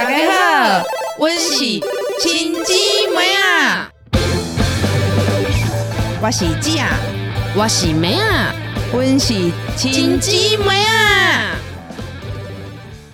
大家好，我是亲姊妹啊，我是姊啊，我是妹啊，我是亲姊妹啊。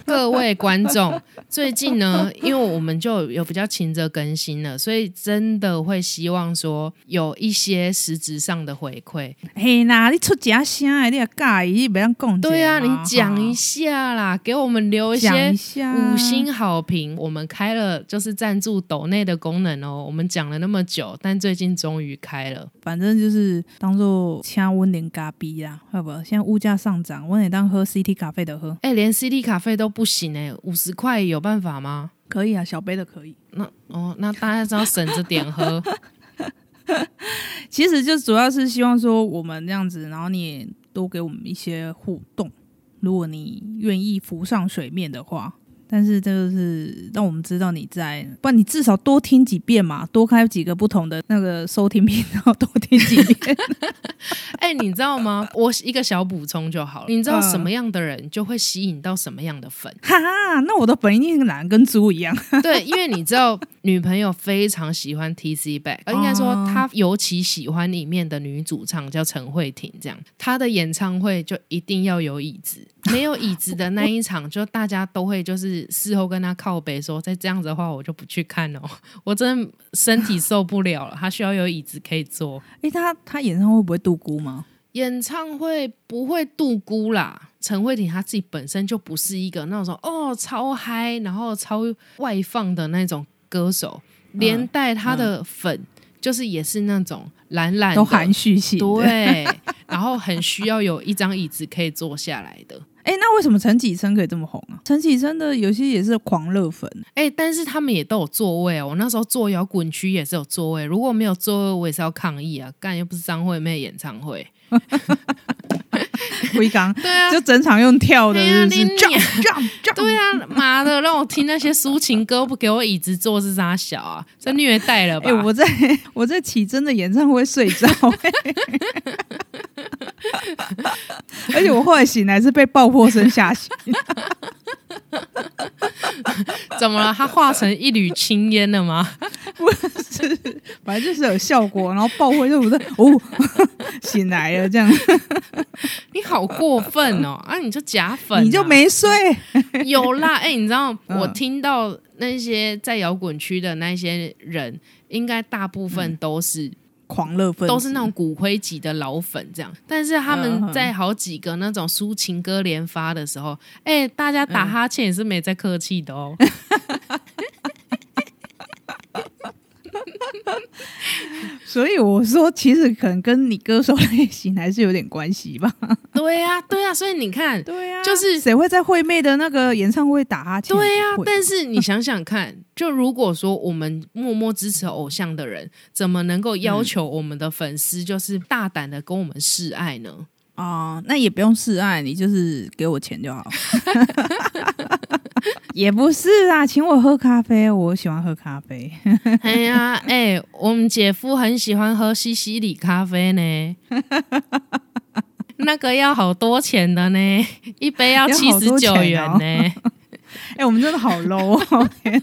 各位观众，最近呢，因为我们就有比较勤着更新了，所以真的会希望说有一些实质上的回馈。嘿呐，你出假声的，你也你不要讲。对啊，你讲一下啦，给我们留一些五星好评。我们开了就是赞助抖内的功能哦。我们讲了那么久，但最近终于开了。反正就是当做请温点咖啡啦，好不？现在物价上涨，我得当喝 CT 咖啡的喝。哎，连 CT 咖啡都不行哎，五十块有办法吗？可以啊，小杯的可以。那哦，那大家只要省着点喝。其实就主要是希望说我们这样子，然后你也多给我们一些互动。如果你愿意浮上水面的话。但是这个是让我们知道你在，不然你至少多听几遍嘛，多开几个不同的那个收听频道，多听几遍。哎，你知道吗？我一个小补充就好了。你知道什么样的人就会吸引到什么样的粉？哈，那我的粉一定男跟猪一样。对，因为你知道女朋友非常喜欢 T C Back，应该说她尤其喜欢里面的女主唱叫陈慧婷，这样她的演唱会就一定要有椅子，没有椅子的那一场，就大家都会就是。事后跟他靠背说，再这样子的话，我就不去看哦，我真的身体受不了了。他需要有椅子可以坐。哎，他他演唱会不会度孤吗？演唱会不会度孤啦。陈慧婷她自己本身就不是一个那种哦超嗨，然后超外放的那种歌手，连带他的粉就是也是那种懒懒都含蓄性，对，然后很需要有一张椅子可以坐下来的。哎，那为什么陈绮贞可以这么红啊？陈绮贞的有些也是狂热粉，哎，但是他们也都有座位哦。我那时候坐摇滚区也是有座位，如果没有座位，我也是要抗议啊！干又不是张惠妹演唱会，威刚对啊，就整场用跳的，是你撞撞撞，对啊，妈的，让我听那些抒情歌，不给我椅子坐是啥小啊？这虐待了吧？我在 我在起真的演唱会睡着。而且我后来醒来是被爆破声吓醒。怎么了？他化成一缕青烟了吗？不是，反正就是有效果，然后爆破就不是哦，醒来了这样。你好过分哦！啊，你就假粉，你就没睡？有啦，哎，你知道我听到那些在摇滚区的那些人，应该大部分都是。狂热粉都是那种骨灰级的老粉，这样。但是他们在好几个那种抒情歌连发的时候，哎，大家打哈欠也是没在客气的哦。所以我说，其实可能跟你歌手类型还是有点关系吧。对呀，对呀，所以你看，对呀，就是谁会在惠妹的那个演唱会打哈欠？对呀，但是你想想看，就如果说我们默默支持偶像的人，怎么能够要求我们的粉丝就是大胆的跟我们示爱呢？啊，那也不用示爱，你就是给我钱就好。也不是啊，请我喝咖啡，我喜欢喝咖啡。哎呀，哎，我们姐夫很喜欢喝西西里咖啡呢，那个要好多钱的呢，一杯要七十九元呢。哎，我们真的好 low 哦！天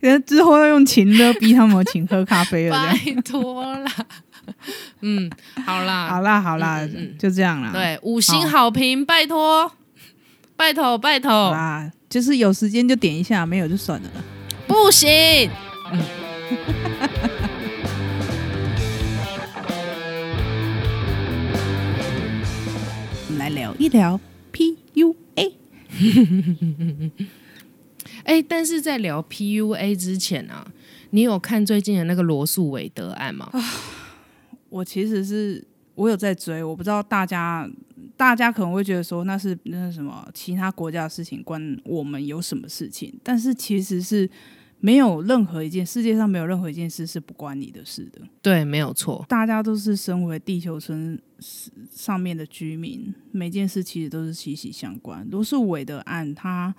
哪，之后要用情的逼他们请喝咖啡了，拜托啦。嗯，好啦，好啦，好啦，就这样啦。对，五星好评，拜托。拜托拜托啊！就是有时间就点一下，没有就算了。不行。我们来聊一聊 PUA。哎，但是在聊 PUA 之前啊，你有看最近的那个罗素韦德案吗？我其实是我有在追，我不知道大家。大家可能会觉得说那是那是什么其他国家的事情，关我们有什么事情？但是其实是没有任何一件世界上没有任何一件事是不关你的事的。对，没有错，大家都是身为地球村上面的居民，每件事其实都是息息相关。罗素韦的案，他。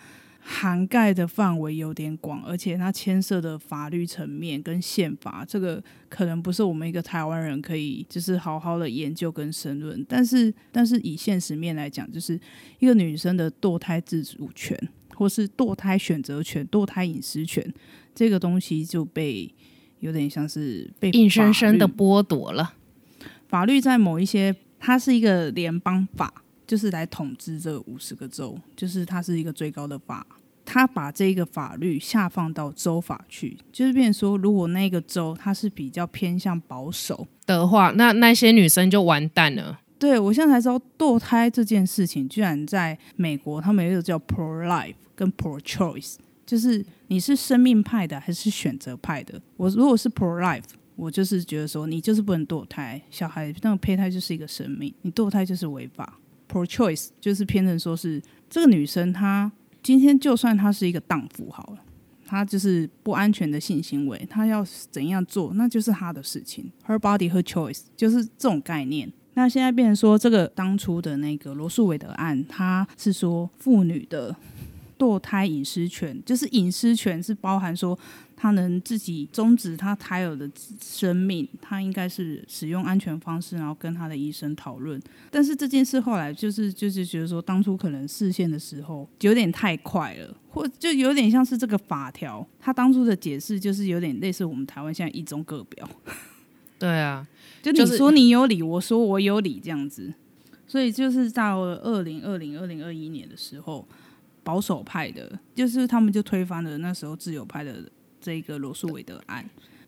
涵盖的范围有点广，而且它牵涉的法律层面跟宪法，这个可能不是我们一个台湾人可以就是好好的研究跟申论。但是，但是以现实面来讲，就是一个女生的堕胎自主权，或是堕胎选择权、堕胎隐私权这个东西就被有点像是被硬生生的剥夺了。法律在某一些，它是一个联邦法，就是来统治这五十个州，就是它是一个最高的法。他把这个法律下放到州法去，就是变成说，如果那个州它是比较偏向保守，的话，那那些女生就完蛋了。对我现在才知道堕胎这件事情，居然在美国他们有一个叫 pro life 跟 pro choice，就是你是生命派的还是选择派的。我如果是 pro life，我就是觉得说你就是不能堕胎，小孩那个胚胎就是一个生命，你堕胎就是违法。Pro choice 就是偏成说是这个女生她今天就算她是一个荡妇好了。她就是不安全的性行为，她要怎样做，那就是她的事情。Her body, her choice，就是这种概念。那现在变成说，这个当初的那个罗素韦德案，她是说妇女的堕胎隐私权，就是隐私权是包含说他能自己终止他胎儿的生命，他应该是使用安全方式，然后跟他的医生讨论。但是这件事后来就是就是觉得说，当初可能视线的时候有点太快了，或就有点像是这个法条，他当初的解释就是有点类似我们台湾现在一中各表。对啊，就你说你有理，我说我有理这样子，所以就是到了二零二零、二零二一年的时候，保守派的，就是他们就推翻了那时候自由派的这个罗素韦德案，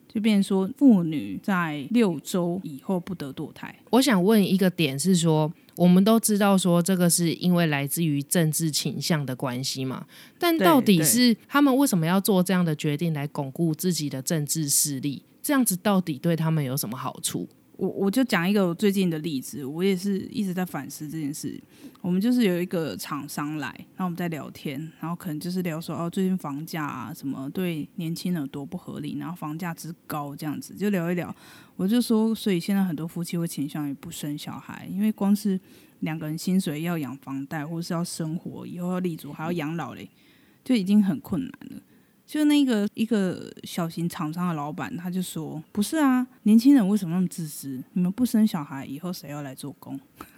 就变成说妇女在六周以后不得堕胎。我想问一个点是说，我们都知道说这个是因为来自于政治倾向的关系嘛，但到底是他们为什么要做这样的决定来巩固自己的政治势力？这样子到底对他们有什么好处？我我就讲一个我最近的例子，我也是一直在反思这件事。我们就是有一个厂商来，然后我们在聊天，然后可能就是聊说哦，最近房价啊什么对年轻人有多不合理，然后房价之高这样子，就聊一聊。我就说，所以现在很多夫妻会倾向于不生小孩，因为光是两个人薪水要养房贷，或是要生活，以后要立足，还要养老嘞，就已经很困难了。就那个一个小型厂商的老板，他就说：“不是啊，年轻人为什么那么自私？你们不生小孩，以后谁要来做工？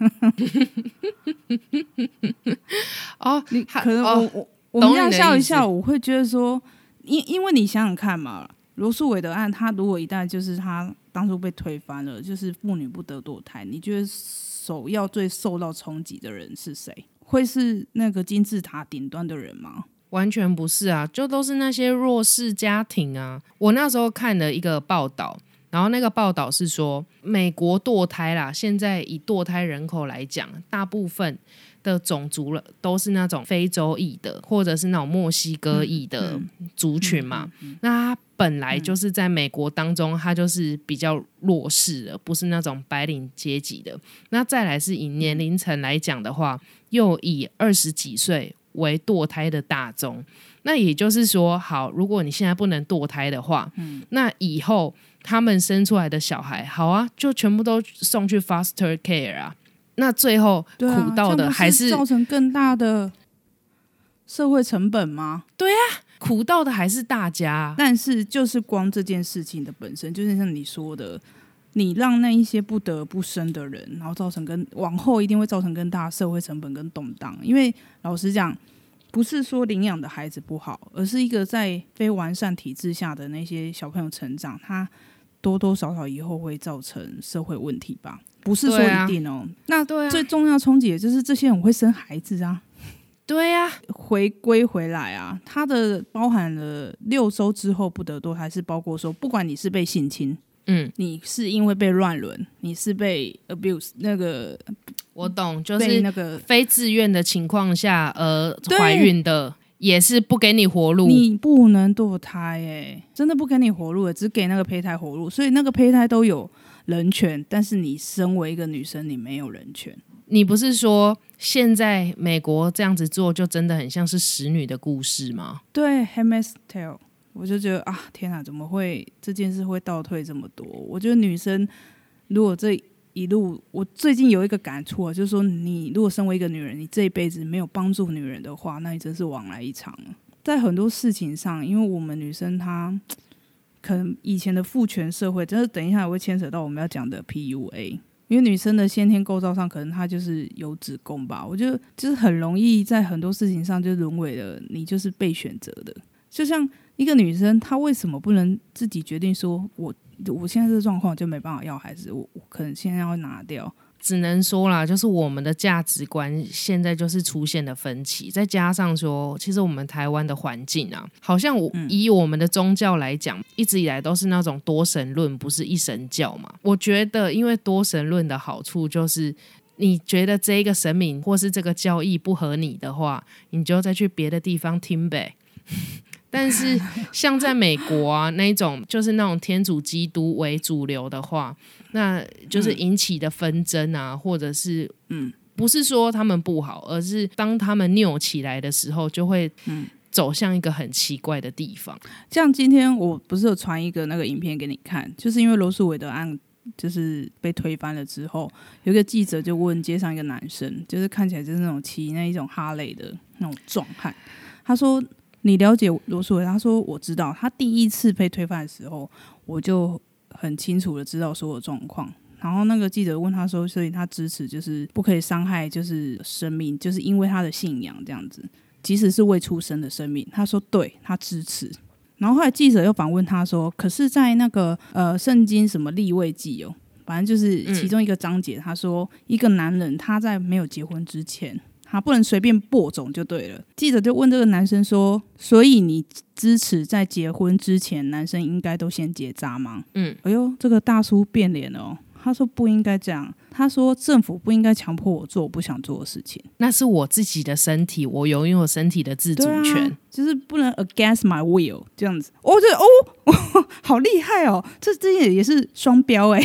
哦，你可能我、哦我我们这样懂你的意思笑一笑，我会觉得说，因因为你想想看嘛，罗素韦德案，他如果一旦就是他当初被推翻了，就是妇女不得堕胎，你觉得首要最受到冲击的人是谁？会是那个金字塔顶端的人吗？完全不是啊，就都是那些弱势家庭啊。我那时候看了一个报道，然后那个报道是说，美国堕胎啦，现在以堕胎人口来讲，大部分的种族了都是那种非洲裔的，或者是那种墨西哥裔的族群嘛。那他本来就是在美国当中，他就是比较弱势的，不是那种白领阶级的。那再来是以年龄层来讲的话，又以二十几岁为堕胎的大宗。那也就是说，好，如果你现在不能堕胎的话，嗯那以后他们生出来的小孩，好啊，就全部都送去 foster care 啊。那最后苦到的还是造成更大的社会成本吗？对啊苦到的还是大家啊。但是就是光这件事情的本身，就是像你说的，你让那一些不得不生的人，然后造成跟往后一定会造成更大的社会成本跟动荡。因为老实讲，不是说领养的孩子不好，而是一个在非完善体制下的那些小朋友成长，他多多少少以后会造成社会问题吧。不是说一定哦。那对啊最重要冲击也就是这些人会生孩子啊。对呀、回归回来啊，它的包含了六周之后不得堕胎，是包括说，不管你是被性侵，嗯，你是因为被乱伦，你是被 abuse 那个我懂，就是那个，非自愿的情况下而怀孕的，也是不给你活路。你不能堕胎哎、真的不给你活路、欸，只给那个胚胎活路，所以那个胚胎都有人权，但是你身为一个女生，你没有人权。你不是说现在美国这样子做，就真的很像是使女的故事吗？对 h a m e s Tale，我就觉得啊，天啊，怎么会这件事会倒退这么多？我觉得女生如果这一路，我最近有一个感触啊，就是说，你如果身为一个女人，你这一辈子没有帮助女人的话，那你真是枉来一场了。在很多事情上，因为我们女生她可能以前的父权社会，真的等一下也会牵扯到我们要讲的 PUA。因为女生的先天构造上，可能她就是有子宫吧。我觉得就是很容易在很多事情上就沦为了你就是被选择的。就像一个女生，她为什么不能自己决定说，我我现在这个状况就没办法要孩子，我我可能现在要拿掉。只能说啦，就是我们的价值观现在就是出现了分歧，再加上说，其实我们台湾的环境啊，好像我以我们的宗教来讲，一直以来都是那种多神论，不是一神教嘛。我觉得，因为多神论的好处就是，你觉得这一个神明或是这个教义不合你的话，你就再去别的地方听呗。但是像在美国啊那种，就是那种天主基督为主流的话。那就是引起的纷争啊，或者是嗯，不是说他们不好，而是当他们拗起来的时候，就会嗯走向一个很奇怪的地方。像今天我不是有传一个那个影片给你看，就是因为罗素韦德案就是被推翻了之后，有个记者就问街上一个男生，就是看起来就是那种骑那一种哈雷的那种壮汉，他说：“你了解罗素伟？”他说：“我知道，他第一次被推翻的时候，我就。”很清楚的知道所有状况，然后那个记者问他说：“所以他支持就是不可以伤害就是生命，就是因为他的信仰这样子，即使是未出生的生命。”他说：“对他支持。”然后后来记者又反问他说：“可是，在那个呃圣经什么立位记哦，反正就是其中一个章节，他说一个男人他在没有结婚之前。”他不能随便播种就对了。记者就问这个男生说：“所以你支持在结婚之前，男生应该都先结扎吗？”嗯，哎呦，这个大叔变脸了哦。他说：“不应该这样。”他说：“政府不应该强迫我做我不想做的事情。那是我自己的身体，我拥有身体的自主权，就是不能 against my will 这样子。”哦，这哦，好厉害哦！这这也也是双标哎。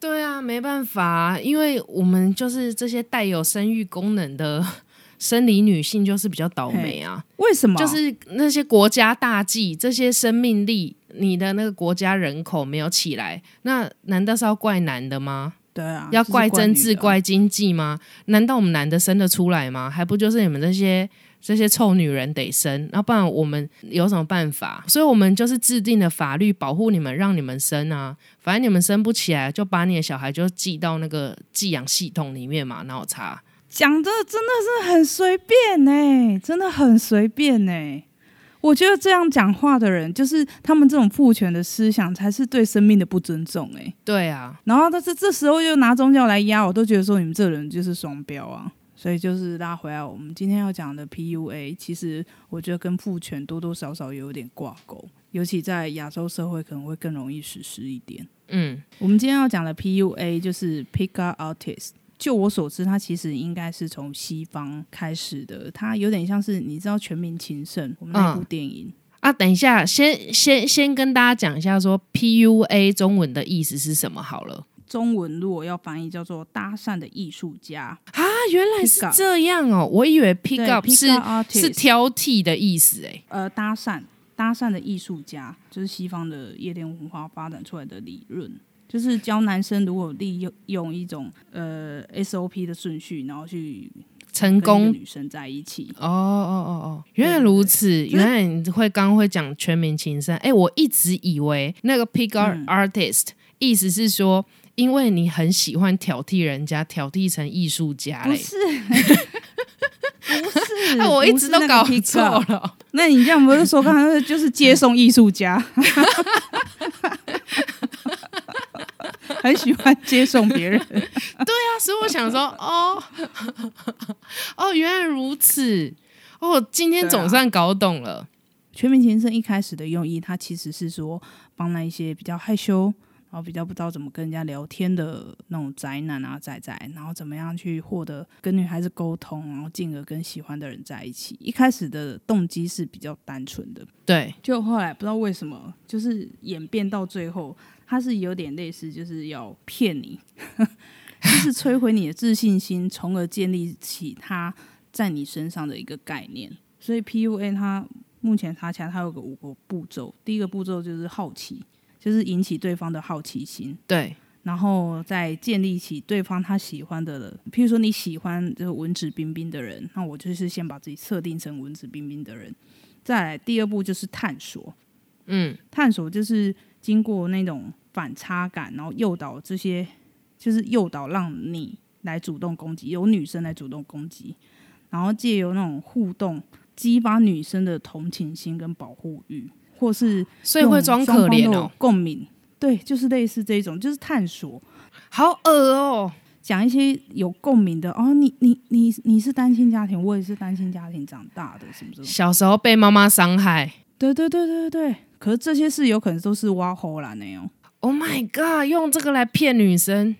对啊，没办法，因为我们就是这些带有生育功能的 生理女性，就是比较倒霉啊。为什么？就是那些国家大计，这些生命力，你的那个国家人口没有起来，那难道是要怪男的吗？对啊，要怪政治、怪经济吗？难道我们男的生得出来吗？还不就是你们这些？这些臭女人得生，那不然我们有什么办法？所以我们就是制定了法律保护你们，让你们生啊。反正你们生不起来，就把你的小孩就寄到那个寄养系统里面嘛。然后查讲的真的是很随便呢，真的很随便呢。我觉得这样讲话的人，就是他们这种父权的思想，才是对生命的不尊重。哎，对啊。然后但是这时候又拿宗教来压，我都觉得说你们这人就是双标啊。所以就是拉回来，我们今天要讲的 PUA，其实我觉得跟父权多多少少有点挂钩，尤其在亚洲社会可能会更容易实施一点。嗯，我们今天要讲的 PUA 就是 Pickup Artist。就我所知，它其实应该是从西方开始的，它有点像是你知道《全民情圣》我们那部电影啊。等一下，先先先跟大家讲一下，说 PUA 中文的意思是什么好了。中文如果要翻译叫做搭讪的艺术家啊，原来是这样哦，我以为 pick up 是是挑剔的意思哎。呃，搭讪搭讪的艺术家就是西方的夜店文化发展出来的理论，就是教男生如果利用用一种呃 SOP 的顺序，然后去成功女生在一起。哦哦哦哦，原来如此，原来你会刚会讲全民情圣。哎，我一直以为那个 pick up artist 意思是说。因为你很喜欢挑剔人家，挑剔成艺术家嘞？不是，不是，我一直都搞错了。那你这样不是说刚才就是接送艺术家？很喜欢接送别人。对啊，所以我想说，哦，哦，原来如此。哦，今天总算搞懂了。全民情圣一开始的用意，它其实是说帮那一些比较害羞。然后比较不知道怎么跟人家聊天的那种宅男啊宅宅，然后怎么样去获得跟女孩子沟通，然后进而跟喜欢的人在一起。一开始的动机是比较单纯的，对。就后来不知道为什么，就是演变到最后，他是有点类似，就是要骗你，就是摧毁你的自信心，从而建立起他在你身上的一个概念。所以 PUA 它目前查起来，它有个五个步骤。第一个步骤就是好奇。就是引起对方的好奇心，对，然后再建立起对方他喜欢的，譬如说你喜欢这个文质彬彬的人，那我就是先把自己设定成文质彬彬的人。再来第二步就是探索，嗯，探索就是经过那种反差感，然后诱导这些就是诱导让你来主动攻击，由女生来主动攻击，然后借由那种互动激发女生的同情心跟保护欲，或是所以会装可怜哦，共鸣。对，就是类似这种，就是探索，好恶哦。讲一些有共鸣的哦。你你你你是单亲家庭，我也是单亲家庭长大的，什么什么。小时候被妈妈伤害对对对对对对。可是这些事有可能都是挖喉兰的哦。，Oh my god，用这个来骗女生，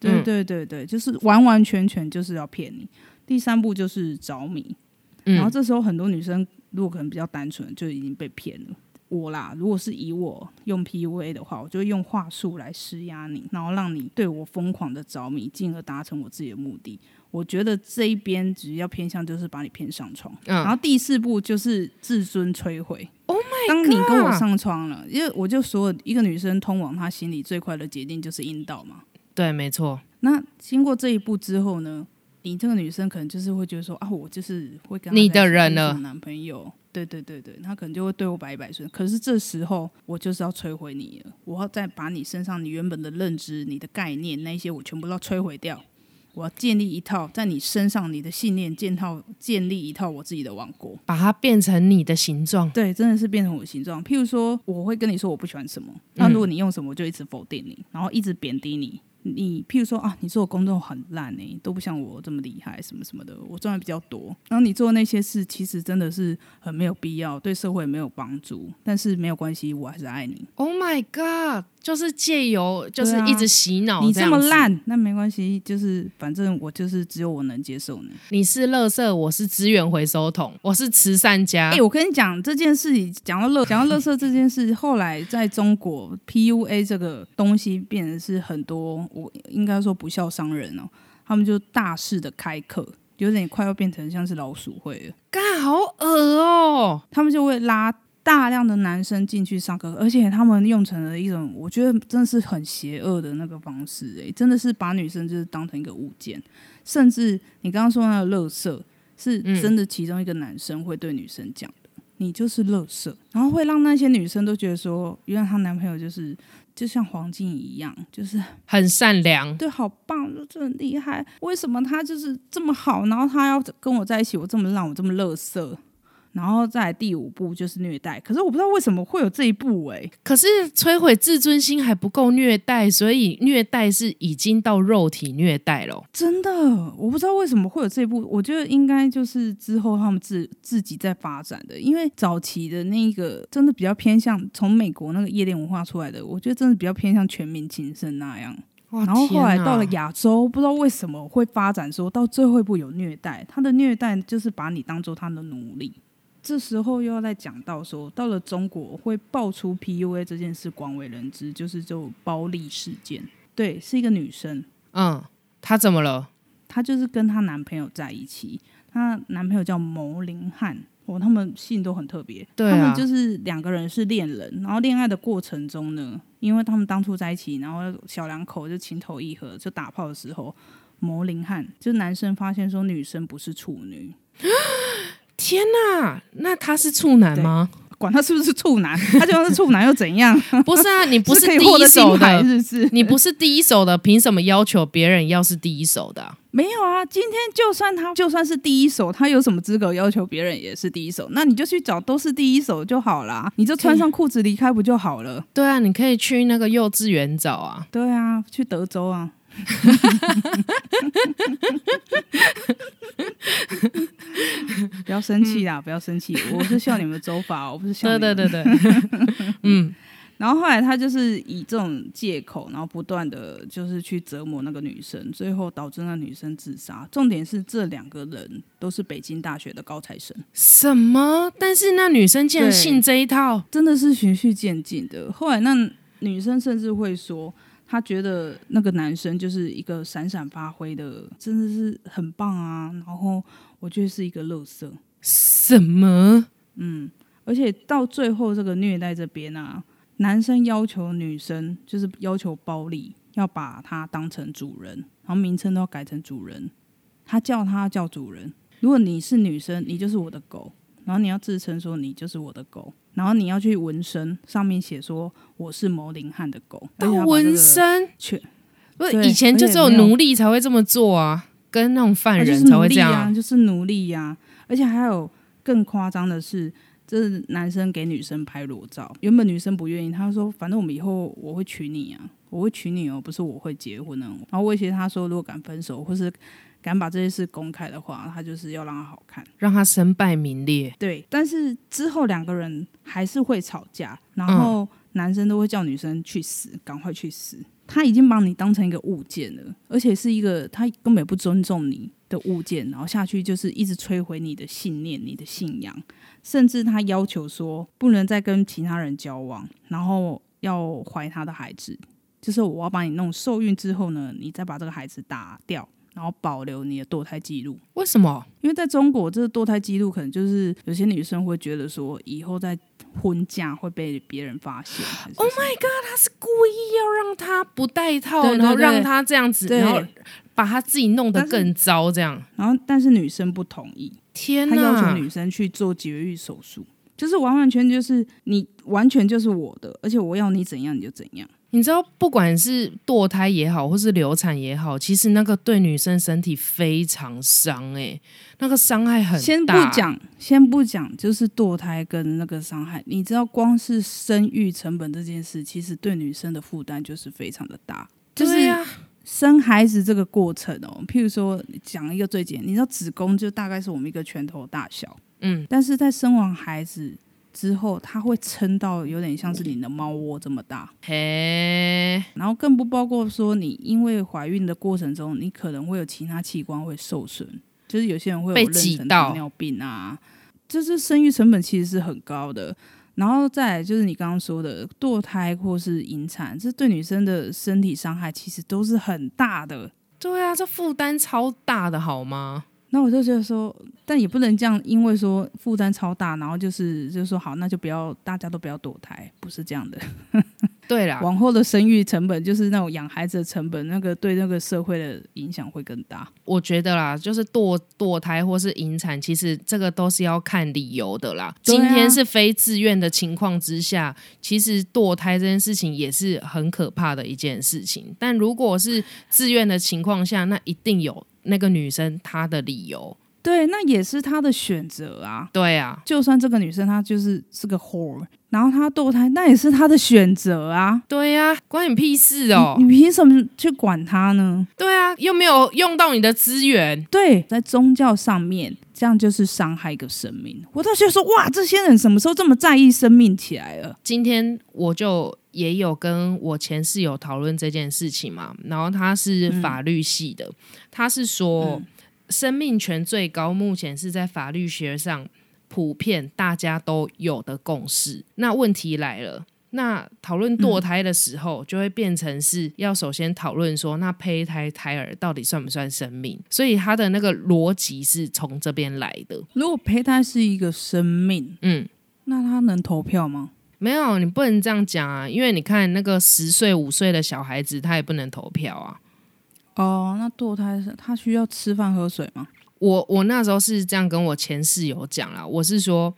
对嗯对对对，就是完完全全就是要骗你。第三步就是着迷，嗯然后这时候很多女生如果可能比较单纯，就已经被骗了。我啦，如果是以我用 PUA 的话，我就会用话术来施压你，然后让你对我疯狂的着迷，进而达成我自己的目的。我觉得这一边只要偏向就是把你骗上床，然嗯后第四步就是自尊摧毁。，Oh my，当你跟我上床了，因为我就说一个女生通往她心里最快的捷径就是阴道嘛。对，没错，那经过这一步之后呢，你这个女生可能就是会觉得说啊，我就是会跟你的人了就是我男朋友。对对对对，她可能就会对我百依百顺。可是这时候我就是要摧毁你了，我要再把你身上你原本的认知、你的概念那一些，我全部都要摧毁掉。我要建立一套在你身上你的信念，建套建立一套我自己的王国。把它变成你的形状，对，真的是变成我的形状。譬如说，我会跟你说我不喜欢什么，那如果你用什么，我就一直否定你，然后一直贬低你。你譬如说啊，你做的工作很烂诶、都不像我这么厉害，什么什么的，我赚的比较多。然后你做那些事，其实真的是很没有必要，对社会没有帮助。但是没有关系，我还是爱你。Oh my god！就是借由就是一直洗脑、你这么烂，那没关系，就是反正我就是只有我能接受你。你是垃圾，我是资源回收桶，我是慈善家。哎、我跟你讲这件事，讲到乐，讲到乐色这件事，后来在中国 PUA 这个东西变成是很多，我应该说不孝商人哦，他们就大肆的开课，有点快要变成像是老鼠会了。干好恶哦！他们就会拉大量的男生进去上课，而且他们用成了一种我觉得真的是很邪恶的那个方式、诶，真的是把女生就是当成一个物件，甚至你刚刚说那个乐色，是真的其中一个男生会对女生讲的，你就是乐色，然后会让那些女生都觉得说，原来她男朋友就是就像黄金一样，就是很善良，对，好棒，就很厉害。为什么他就是这么好，然后他要跟我在一起，我这么让，我这么乐色？然后再来第五步就是虐待，可是我不知道为什么会有这一步哎、可是摧毁自尊心还不够虐待，所以虐待是已经到肉体虐待了。真的，我不知道为什么会有这一步。我觉得应该就是之后他们自自己在发展的，因为早期的那个真的比较偏向从美国那个夜店文化出来的，我觉得真的比较偏向全民情圣那样。然后后来到了亚洲，不知道为什么会发展说到最后一步有虐待，他的虐待就是把你当做他的奴隶。这时候又要再讲到说，到了中国会爆出 PUA 这件事广为人知，就是这种暴力事件。对，是一个女生，嗯，她怎么了？她就是跟她男朋友在一起，她男朋友叫牟林汉。哦，他们姓都很特别，对啊他们就是两个人是恋人，然后恋爱的过程中呢，因为他们当初在一起，然后小两口就情投意合，就打炮的时候，牟林汉就男生发现说女生不是处女，天哪，那他是处男吗？管他是不是处男，他就算是处男又怎样？不是啊，你不是第一手的，是不是？你不是第一手的，凭什么要求别人要是第一手的啊、没有啊，今天就算他就算是第一手，他有什么资格要求别人也是第一手？那你就去找都是第一手就好啦，你就穿上裤子离开不就好了？对啊，你可以去那个幼稚园找啊。对啊，去德州啊。不要生气啦！不要生气，我是笑你们的走法哦，我不是笑。对对对对，嗯，然后后来他就是以这种借口，然后不断的就是去折磨那个女生，最后导致那女生自杀。重点是这两个人都是北京大学的高材生，什么？但是那女生竟然信这一套，真的是循序渐进的。后来那女生甚至会说，她觉得那个男生就是一个闪闪发挥的，真的是很棒啊。然后我觉得是一个乐色，什么？嗯而且到最后这个虐待这边啊，男生要求女生就是要求包丽要把他当成主人，然后名称都要改成主人，他叫他叫主人。如果你是女生，你就是我的狗，然后你要自称说你就是我的狗，然后你要去纹身，上面写说我是牟林汉的狗，纹身？全不是以前就只有奴隶才会这么做啊，跟那种犯人才会这样啊。就是奴隶呀、而且还有更夸张的是，这是男生给女生拍裸照，原本女生不愿意，他说反正我们以后我会娶你啊，我会娶你哦，不是我会结婚哦。然后威胁他说，如果敢分手或是敢把这些事公开的话，他就是要让他好看。让他身败名裂。对，但是之后两个人还是会吵架，然后男生都会叫女生去死，赶快去死。他已经把你当成一个物件了，而且是一个他根本不尊重你的物件，然后下去就是一直摧毁你的信念、你的信仰，甚至他要求说不能再跟其他人交往，然后要怀他的孩子，就是我要把你弄受孕之后呢，你再把这个孩子打掉，然后保留你的堕胎记录。为什么？因为在中国，这个堕胎记录可能就是有些女生会觉得说，以后在婚嫁会被别人发现。Oh my god！他是故意要让他不戴套，然后让他这样子，对然后把他自己弄得更糟，这样。然后，但是女生不同意，天他要求！女生去做绝育手术，就是完完全就是你完全就是我的，而且我要你怎样你就怎样。你知道，不管是堕胎也好，或是流产也好，其实那个对女生身体非常伤，哎，那个伤害很大。先不，讲，先不讲，就是堕胎跟那个伤害，你知道，光是生育成本这件事，其实对女生的负担就是非常的大。就是生孩子这个过程哦，譬如说讲一个最简单，你知道子宫就大概是我们一个拳头大小，嗯，但是在生完孩子之后，它会撑到有点像是你的猫窝这么大，嘿，然后更不包括说你因为怀孕的过程中，你可能会有其他器官会受损，就是有些人会被有妊娠糖尿病啊，就是生育成本其实是很高的。然后再来就是你刚刚说的堕胎或是引产，这对女生的身体伤害其实都是很大的。对啊，这负担超大的好吗？那我就觉得说，但也不能这样，因为说负担超大，然后就是就是说好，那就不要大家都不要堕胎，不是这样的。对啦，往后的生育成本就是那种养孩子的成本，那个对那个社会的影响会更大。我觉得啦，就是堕堕胎或是引产，其实这个都是要看理由的啦。啊今天是非自愿的情况之下，其实堕胎这件事情也是很可怕的一件事情。但如果是自愿的情况下，那一定有那个女生她的理由。对，那也是她的选择啊。对啊，就算这个女生她就是是个 whore，然后她堕胎，那也是她的选择啊。对呀、关你屁事哦你！凭什么去管她呢？对啊，又没有用到你的资源。对，在宗教上面，这样就是伤害一个生命。我倒觉得说，哇，这些人什么时候这么在意生命起来了？今天我就也有跟我前室友讨论这件事情嘛，然后他是法律系的，他是说、生命权最高，目前是在法律学上普遍大家都有的共识。那问题来了。那讨论堕胎的时候，就会变成是要首先讨论说，那胚胎胎儿到底算不算生命？所以他的那个逻辑是从这边来的。如果胚胎是一个生命，嗯，那他能投票吗？没有，你不能这样讲啊，因为你看那个十岁、五岁的小孩子，他也不能投票啊。哦，那堕胎是他需要吃饭喝水吗？我我那时候是这样跟我前室友讲啦，我是说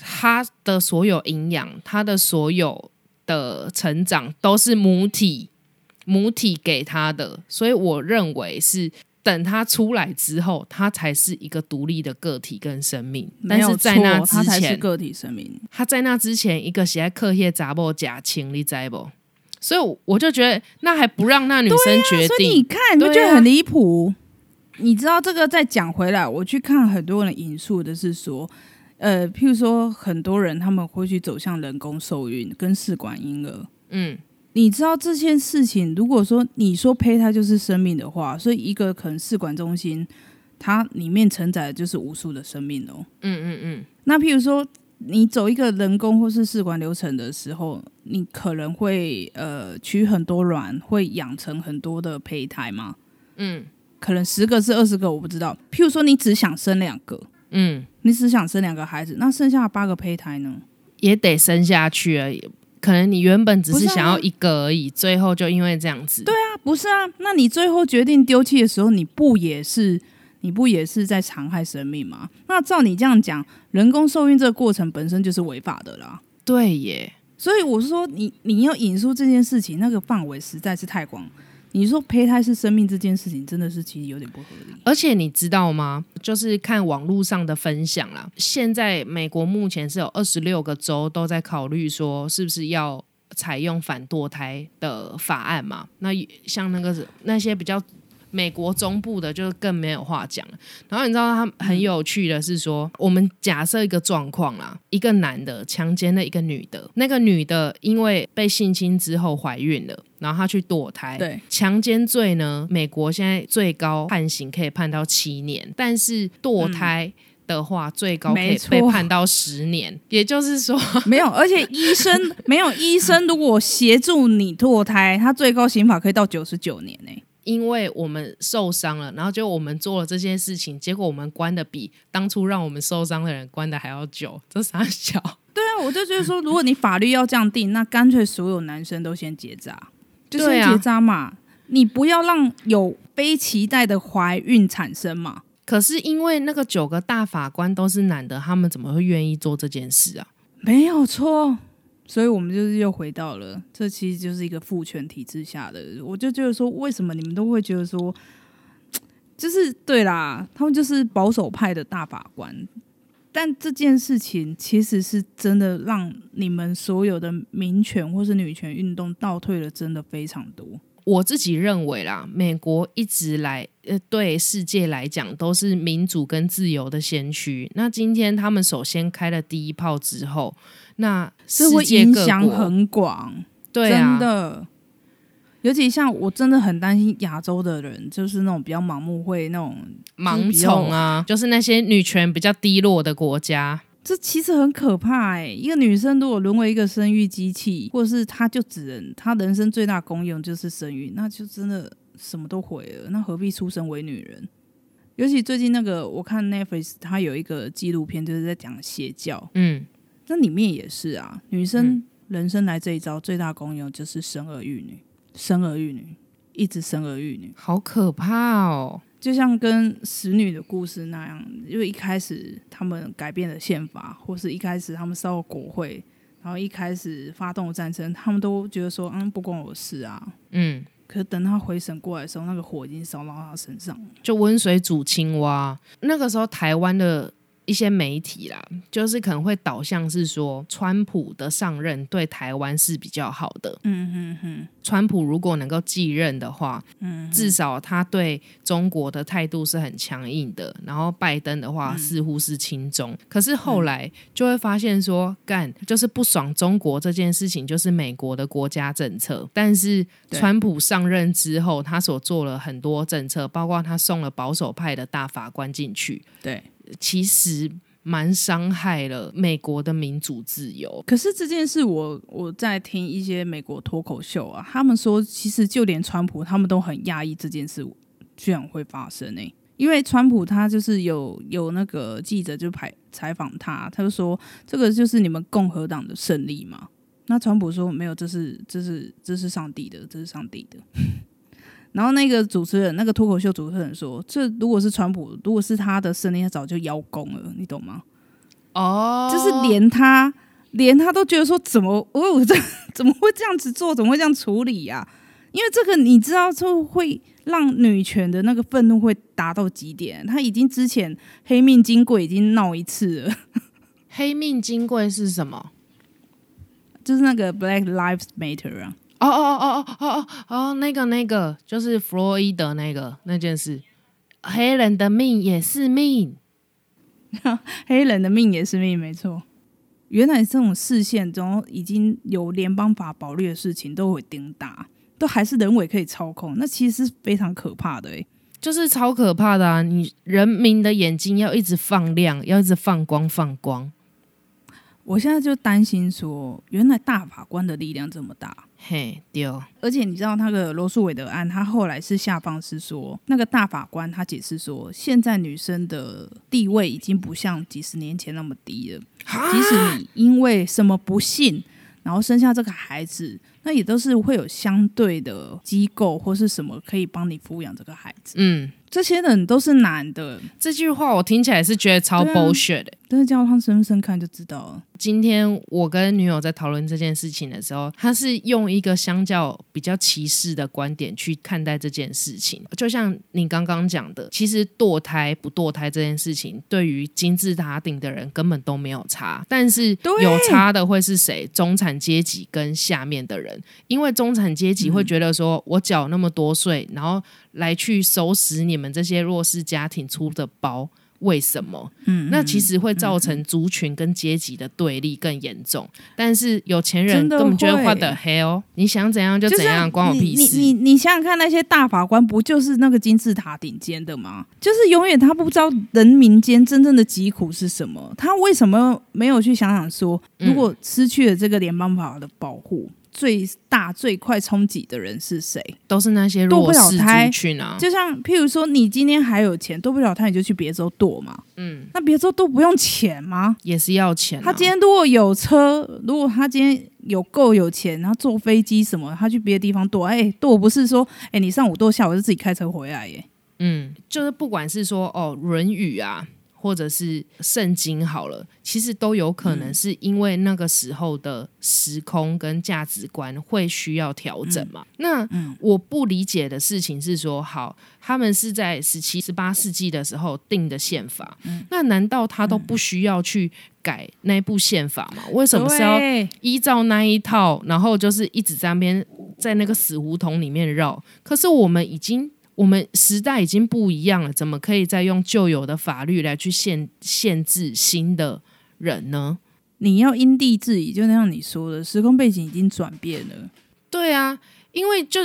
他的所有营养，他的所有的成长都是母体母体给他的，所以我认为是等他出来之后，他才是一个独立的个体跟生命。但是在那之前，才是个体生命。他在那之前一个写在课业杂报假情，你知不？所以我就觉得，那还不让那女生决所以你定？看，你觉得很离谱？你知道这个再讲回来，我去看很多人引述的是说，呃，譬如说很多人他们会去走向人工受孕跟试管婴儿。嗯，你知道这件事情，如果说你说胚胎就是生命的话，所以一个可能试管中心，它里面承载的就是无数的生命哦。嗯嗯嗯，那譬如说，你走一个人工或是试管流程的时候，你可能会呃取很多卵，会养成很多的胚胎吗？嗯可能十个是二十个，我不知道。譬如说，你只想生两个，嗯，你只想生两个孩子，那剩下的八个胚胎呢？也得生下去而已。可能你原本只是想要一个而已，最后就因为这样子，对啊，不是啊，那你最后决定丢弃的时候，你不也是你不也是在残害生命吗？那照你这样讲，人工受孕这个过程本身就是违法的啦。对耶，所以我是说你你要引述这件事情，那个范围实在是太广你说胚胎是生命这件事情，真的是其实有点不合理。而且你知道吗？就是看网络上的分享啦，现在美国目前是有二十六个州都在考虑说，是不是要采用反堕胎的法案嘛？那像那个那些比较。美国中部的就更没有话讲了。然后你知道他很有趣的是说，我们假设一个状况啦，一个男的强奸了一个女的，那个女的因为被性侵之后怀孕了，然后她去堕胎。对，强奸罪呢，美国现在最高判刑可以判到七年，但是堕胎的话，最高可以被判到十年。也就是说，没有，而且医生没有医生如果协助你堕胎，他最高刑法可以到九十九年呢。因为我们受伤了，然后就我们做了这件事情，结果我们关的比当初让我们受伤的人关的还要久，这傻小。对啊，我就觉得说，如果你法律要这样定，那干脆所有男生都先结扎，就先结扎嘛，你不要让有非期待的怀孕产生嘛。可是因为那个九个大法官都是男的，他们怎么会愿意做这件事啊？没有错。所以我们就是又回到了，这其实就是一个父权体制下的。我就觉得说，为什么你们都会觉得说，就是对啦，他们就是保守派的大法官。但这件事情其实是真的让你们所有的民权或是女权运动倒退了，真的非常多。我自己认为啦，美国一直来呃，对世界来讲都是民主跟自由的先驱。那今天他们首先开了第一炮之后。那是会影响很广，对啊，真的。尤其像我真的很担心亚洲的人，就是那种比较盲目，会那种盲从啊，就是那些女权比较低落的国家。这其实很可怕哎！一个女生如果沦为一个生育机器，或者是她就只能她人生最大功用就是生育，那就真的什么都毁了。那何必出生为女人？尤其最近那个我看 Netflix，它有一个纪录片，就是在讲邪教，嗯。那里面也是啊，女生人生来这一招最大功用就是生儿育女，生儿育女，一直生儿育女，好可怕哦！就像跟使女的故事那样，因为一开始他们改变了宪法，或是一开始他们烧了国会，然后一开始发动战争，他们都觉得说，嗯，不关我事啊，嗯。可是等他回神过来的时候，那个火已经烧到他身上了，就温水煮青蛙。那个时候台湾的。一些媒体啦，就是可能会导向是说，川普的上任对台湾是比较好的。嗯哼哼，川普如果能够继任的话，嗯，至少他对中国的态度是很强硬的。然后拜登的话似乎是亲中，可是后来就会发现说，干就是不爽中国这件事情，就是美国的国家政策。但是川普上任之后，他所做了很多政策，包括他送了保守派的大法官进去。对。其实蛮伤害了美国的民主自由。可是这件事，我我在听一些美国脱口秀啊，他们说，其实就连川普他们都很压抑这件事居然会发生呢。因为川普他就是有有那个记者就排采访他，他就说这个就是你们共和党的胜利嘛。那川普说没有，这是这是这是上帝的，这是上帝的。然后那个主持人，那个脱口秀主持人说：“这如果是川普，如果是他的胜利，他早就邀功了，你懂吗？”哦，就是连他，连他都觉得说：“怎么，我这怎么会这样子做？怎么会这样处理呀？”因为这个你知道，就会让女权的那个愤怒会达到极点。他已经之前黑命金贵已经闹一次了。黑命金贵是什么？就是那个 Black Lives Matter 啊。哦哦哦哦哦哦哦，那个那个就是弗洛伊德那个那件事，黑人的命也是命，黑人的命也是命，没错。原来这种视线中已经有联邦法保律的事情都会盯大，都还是人为可以操控，那其实是非常可怕的哎，就是超可怕的啊！你人民的眼睛要一直放亮，要一直放光放光。我现在就担心说，原来大法官的力量这么大。嘿，对，而且你知道那个罗素韦德案，他后来是下放是说，那个大法官他解释说，现在女生的地位已经不像几十年前那么低了。即使你因为什么不幸，然后生下这个孩子，那也都是会有相对的机构或是什么可以帮你抚养这个孩子。嗯，这些人都是男的，这句话我听起来是觉得超 bullshit 的。但是叫他深深看就知道了。今天我跟女友在讨论这件事情的时候，她是用一个相较比较歧视的观点去看待这件事情。就像你刚刚讲的，其实堕胎不堕胎这件事情，对于金字塔顶的人根本都没有差，但是有差的会是谁？中产阶级跟下面的人，因为中产阶级会觉得说，我缴那么多税，然后来去收拾你们这些弱势家庭出的包。为什么？嗯，那其实会造成族群跟阶级的对立更严重。但是有钱人根本觉得会的黑哦你想怎样就怎样，关我屁事。你你想想看，那些大法官不就是那个金字塔顶尖的吗？就是永远他不知道人民间真正的疾苦是什么，他为什么没有去想想说，嗯如果失去了这个联邦法的保护，最大最快冲击的人是谁？都是那些堕不弱势了胎族群啊。就像譬如说，你今天还有钱，堕不了胎，你就去别州堕嘛。嗯，那别州都不用钱吗？也是要钱、啊。他今天如果有车，如果他今天有够有钱，然后坐飞机什么，他去别的地方堕，哎、堕不是说，哎、你上午堕，下午就自己开车回来耶。嗯，就是不管是说哦《论语》啊，或者是圣经好了，其实都有可能是因为那个时候的时空跟价值观会需要调整嘛。那嗯我不理解的事情是说，好，他们是在十七、十八世纪的时候定的宪法，那难道他都不需要去改那部宪法吗？为什么是要依照那一套，然后就是一直在那边在那个死胡同里面绕。可是我们已经，我们时代已经不一样了，怎么可以再用旧有的法律来去限限制新的人呢？你要因地制宜，就像你说的，时空背景已经转变了。对啊，因为就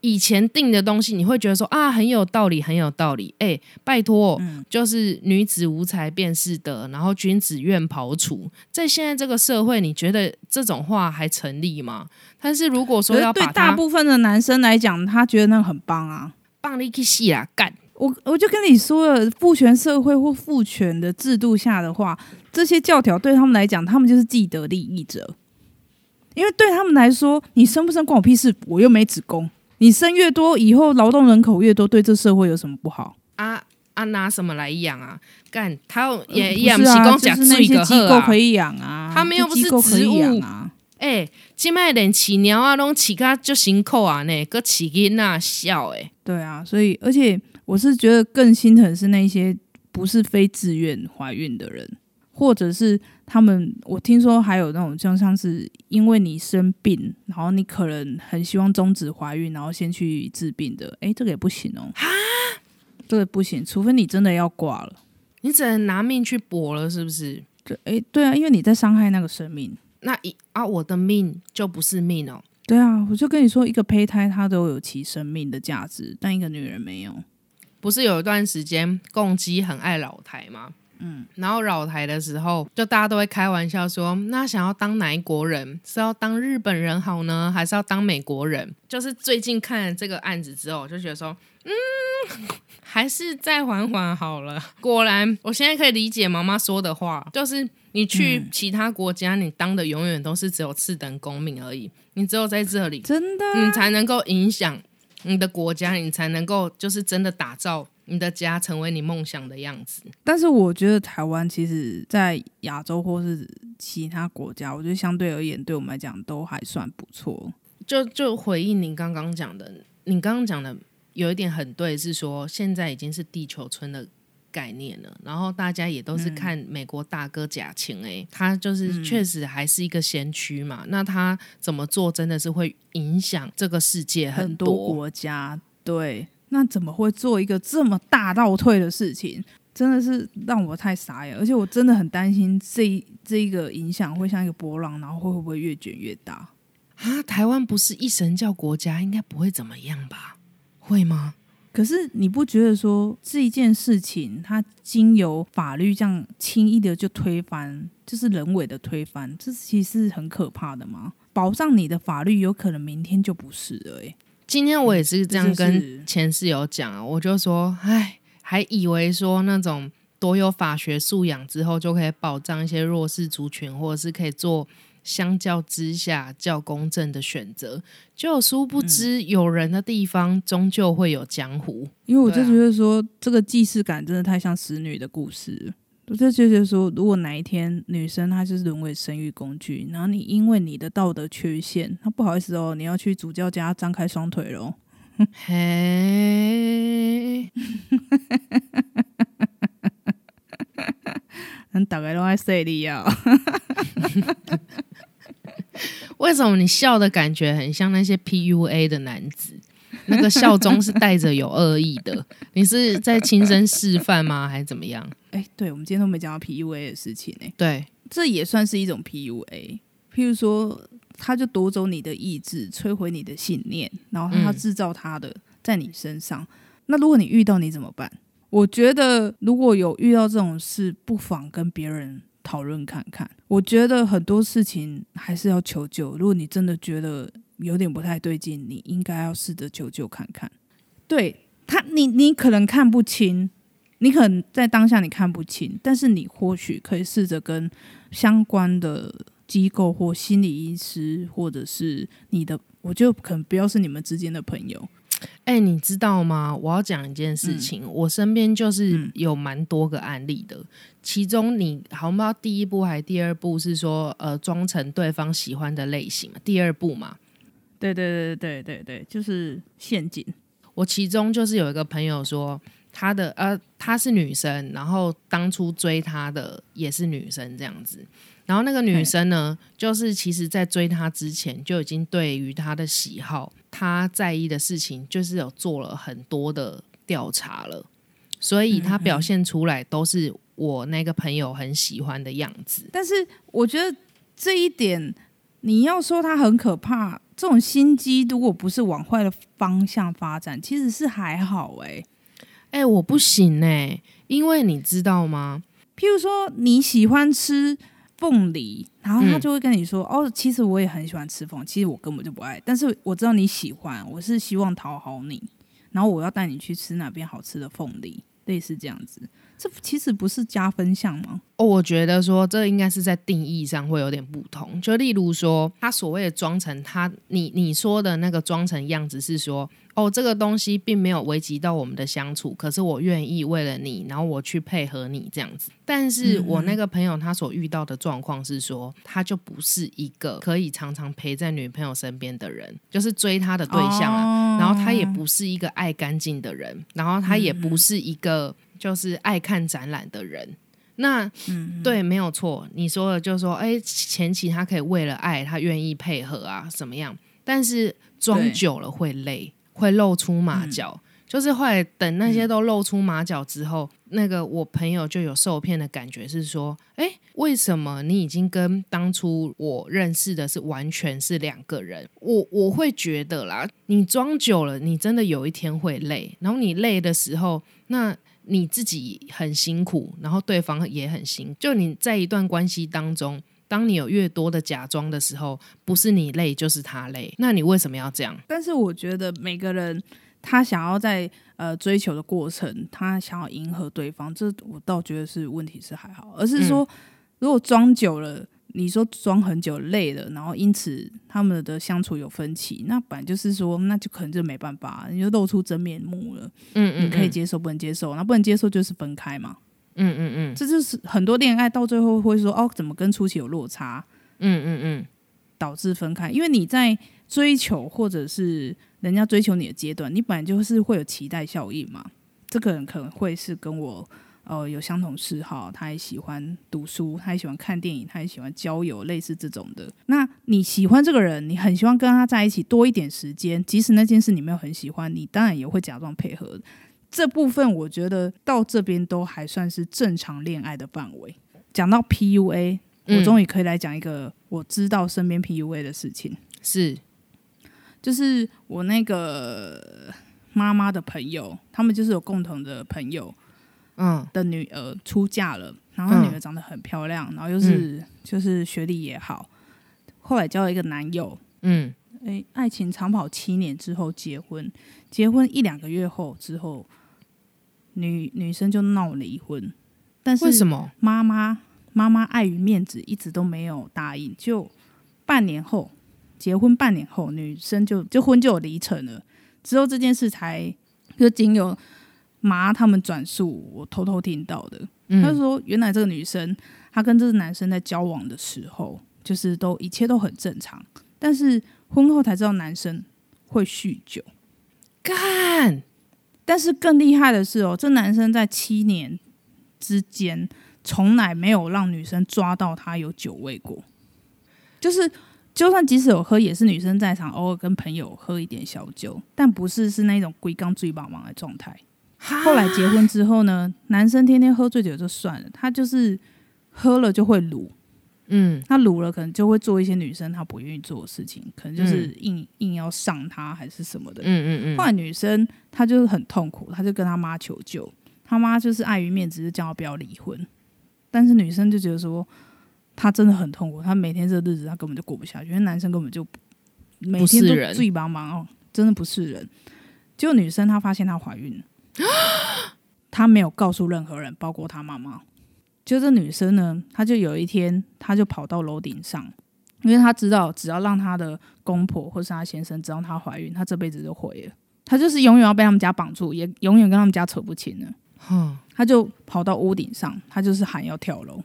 以前定的东西，你会觉得说啊很有道理，很有道理。哎，拜托，就是女子无才便是德，然后君子愿庖厨。在现在这个社会，你觉得这种话还成立吗？但是如果说要对大部分的男生来讲，他觉得那很棒啊。棒力去死啦，干！我我就跟你说了，父权社会或父权的制度下的话，这些教条对他们来讲，他们就是既得利益者。因为对他们来说，你生不生关我屁事，我又没子宫。你生越多，以后劳动人口越多，对这社会有什么不好？啊啊，拿什么来养啊？干，他也呃不也是啊，讲就是那些机构可。以养啊，他们又不是植物养啊。哎，今麦连饲猫啊，拢饲甲就辛苦啊呢，个饲囡仔笑诶。对啊，所以而且我是觉得更心疼是那些不是非自愿怀孕的人，或者是他们，我听说还有那种就像是因为你生病，然后你可能很希望终止怀孕，然后先去治病的，诶，这个也不行哦。这个不行，除非你真的要挂了。你只能拿命去搏了，是不是？对，诶，对啊，因为你在伤害那个生命。那一啊，我的命就不是命哦。对啊，我就跟你说，一个胚胎它都有其生命的价值，但一个女人没有。不是有一段时间共机很爱老台吗？嗯，然后老台的时候，就大家都会开玩笑说，那想要当哪一国人？是要当日本人好呢，还是要当美国人？就是最近看了这个案子之后，我就觉得说，嗯，还是再缓缓好了。果然，我现在可以理解妈妈说的话，就是你去其他国家，你当的永远都是只有次等公民而已，你只有在这里，真的你才能够影响你的国家，你才能够就是真的打造你的家成为你梦想的样子。但是我觉得台湾其实，在亚洲或是其他国家，我觉得相对而言，对我们来讲都还算不错。就就回应您刚刚讲的，你刚刚讲的有一点很对，是说现在已经是地球村的概念了，然后大家也都是看美国大哥贾晴，哎，他就是确实还是一个先驱嘛。那他怎么做，真的是会影响这个世界很多。多国家对，那怎么会做一个这么大倒退的事情？真的是让我太傻眼，而且我真的很担心这这一个影响会像一个波浪，然后会会不会越卷越大？啊，台湾不是一神教国家，应该不会怎么样吧？会吗？可是你不觉得说这一件事情，它经由法律这样轻易的就推翻，就是人为的推翻，这其实是很可怕的吗？保障你的法律有可能明天就不是了、欸，今天我也是这样跟前室友讲啊，我就说，哎，还以为说那种多有法学素养之后，就可以保障一些弱势族群，或者是可以做相较之下较公正的选择。就殊不知，有人的地方终究会有江湖。因为我就觉得说，这个既视感真的太像使女的故事。我就觉得说，如果哪一天女生她就是沦为生育工具，然后你因为你的道德缺陷，那不好意思哦，你要去主教家张开双腿喽。嘿，能大概都爱说你啊，为什么你笑的感觉很像那些 PUA 的男子？那个笑中是带着有恶意的，你是在亲身示范吗？还是怎么样？哎，对，我们今天都没讲到 PUA 的事情呢、对，这也算是一种 PUA。譬如说，他就夺走你的意志，摧毁你的信念，然后他嗯制造他的在你身上。那如果你遇到，你怎么办？我觉得如果有遇到这种事，不妨跟别人讨论看看。我觉得很多事情还是要求救。如果你真的觉得有点不太对劲，你应该要试着求救看看。对他，你你可能看不清，你可能在当下你看不清，但是你或许可以试着跟相关的机构或心理医师，或者是你的，我就可能不要是你们之间的朋友，哎、你知道吗？我要讲一件事情，我身边就是有蛮多个案例的。其中你好像不知道第一步还是第二步是说，呃，装成对方喜欢的类型嘛。第二步嘛，对对对对对对，就是陷阱。我其中就是有一个朋友说，她的呃，她是女生，然后当初追她的也是女生这样子。然后那个女生呢，就是其实在追他之前就已经对于他的喜好、他在意的事情，就是有做了很多的调查了，所以他表现出来都是我那个朋友很喜欢的样子。但是我觉得这一点，你要说他很可怕，这种心机如果不是往坏的方向发展，其实是还好诶、哎、我不行哎、因为你知道吗？譬如说你喜欢吃凤梨，然后他嗯就会跟你说：“哦，其实我也很喜欢吃凤，其实我根本就不爱，但是我知道你喜欢，我是希望讨好你，然后我要带你去吃哪边好吃的凤梨，类似这样子。这其实不是加分项吗？哦，我觉得说这应该是在定义上会有点不同。就例如说，他所谓的装成他，你你说的那个装成样子是说，哦，这个东西并没有危及到我们的相处，可是我愿意为了你，然后我去配合你这样子。但是我那个朋友他所遇到的状况是说，他就不是一个可以常常陪在女朋友身边的人，就是追他的对象啊。哦然后他也不是一个爱干净的人，然后他也不是一个就是爱看展览的人。那对，没有错，你说的就是说，哎，前期他可以为了爱，他愿意配合啊，怎么样？但是装久了会累，会露出马脚。就是后来等那些都露出马脚之后，那个我朋友就有受骗的感觉，是说，哎，为什么你已经跟当初我认识的是完全是两个人？我我会觉得啦，你装久了，你真的有一天会累，然后你累的时候，那你自己很辛苦，然后对方也很辛苦。就你在一段关系当中，当你有越多的假装的时候，不是你累就是他累，那你为什么要这样？但是我觉得每个人他想要在呃追求的过程，他想要迎合对方，这我倒觉得是问题是还好，而是说、如果装久了。你说装很久累了，然后因此他们的相处有分歧，那本来就是说，那就可能就没办法，你就露出真面目了。嗯嗯，你可以接受，不能接受，那不能接受就是分开嘛。嗯嗯嗯这就是很多恋爱到最后会说，哦，怎么跟初期有落差，嗯嗯嗯导致分开？因为你在追求或者是人家追求你的阶段，你本来就是会有期待效应嘛。这个人可能会是跟我呃有相同嗜好，他也喜欢读书，他也喜欢看电影，他也喜欢交友，类似这种的。那你喜欢这个人，你很希望跟他在一起多一点时间，即使那件事你没有很喜欢，你当然也会假装配合。这部分我觉得到这边都还算是正常恋爱的范围。讲到 PUA，嗯我终于可以来讲一个我知道身边 PUA 的事情，是就是我那个妈妈的朋友，他们就是有共同的朋友嗯的女儿出嫁了，然后嗯女儿长得很漂亮，然后又是、就是学历也好，后来交了一个男友，嗯诶，爱情长跑七年之后结婚，结婚一两个月后之后，女女生就闹离婚，但是为什么？妈妈妈妈碍于面子，一直都没有答应。就半年后结婚，半年后女生就就婚就有离成了。之后这件事才就仅有妈他们转述，我偷偷听到的。他嗯说，原来这个女生她跟这个男生在交往的时候，就是都一切都很正常，但是婚后才知道男生会酗酒。干，但是更厉害的是哦，这男生在七年之间从来没有让女生抓到他有酒味过，就是就算即使有喝，也是女生在场，偶尔跟朋友喝一点小酒，但不是是那种龟缸醉茫茫的状态。后来结婚之后呢，男生天天喝醉酒就算了，他就是喝了就会撸，嗯。他撸了可能就会做一些女生她不愿意做的事情，可能就是硬、硬要上他还是什么的。嗯嗯嗯，后来女生她就是很痛苦，她就跟她妈求救，她妈就是碍于面子就叫她不要离婚，但是女生就觉得说她真的很痛苦，她每天这个日子她根本就过不下去，因为男生根本就每天都醉茫茫哦，真的不是人。结果女生她发现她怀孕了，她没有告诉任何人，包括她妈妈。就这女生呢，她就有一天，她就跑到楼顶上，因为她知道，只要让她的公婆或是她先生知道她怀孕，她这辈子就毁了。她就是永远要被他们家绑住，也永远跟他们家扯不清了。哼她就跑到屋顶上，她就是喊要跳楼。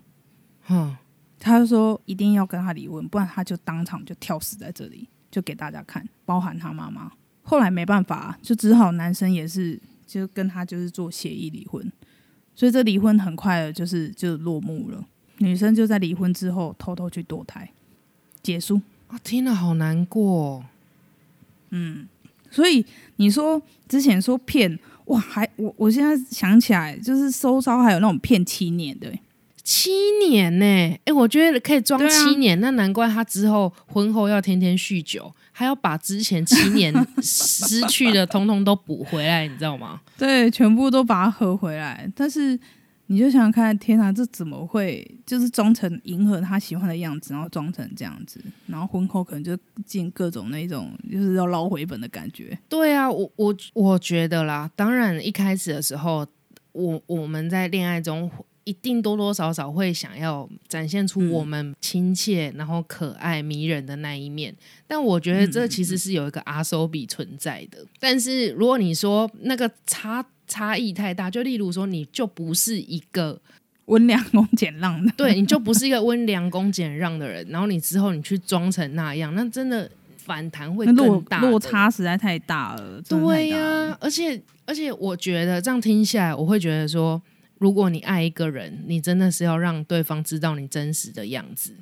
哼，她就说一定要跟他离婚，不然她就当场就跳死在这里，就给大家看，包含她妈妈。后来没办法，就只好男生也是就跟他就是做协议离婚，所以这离婚很快的就是就落幕了。女生就在离婚之后偷偷去堕胎，结束。啊听了好难过哦。所以你说之前说骗哇，还我我现在想起来，就是收招还有那种骗七年的、七年呢、哎、我觉得可以装七年，那难怪他之后婚后要天天酗酒，还要把之前七年 失去的通通都补回来，你知道吗？对，全部都把它合回来。但是你就想想看，天哪，这怎么会就是装成迎合他喜欢的样子，然后装成这样子，然后婚后可能就进各种那种就是要捞回本的感觉。对啊，我我我觉得啦，当然一开始的时候，我我们在恋爱中一定多多少少会想要展现出我们亲切、然后可爱、迷人的那一面，但我觉得这其实是有一个阿手比存在的。但是如果你说那个差差异太大，就例如说你就不是一个温良恭俭让的，对，你就不是一个温良恭俭让的人，然后你之后你去装成那样，那真的反弹会那落更大的。落差实在太大了。对呀、而且而且，我觉得这样听下来，我会觉得说，如果你爱一个人，你真的是要让对方知道你真实的样子。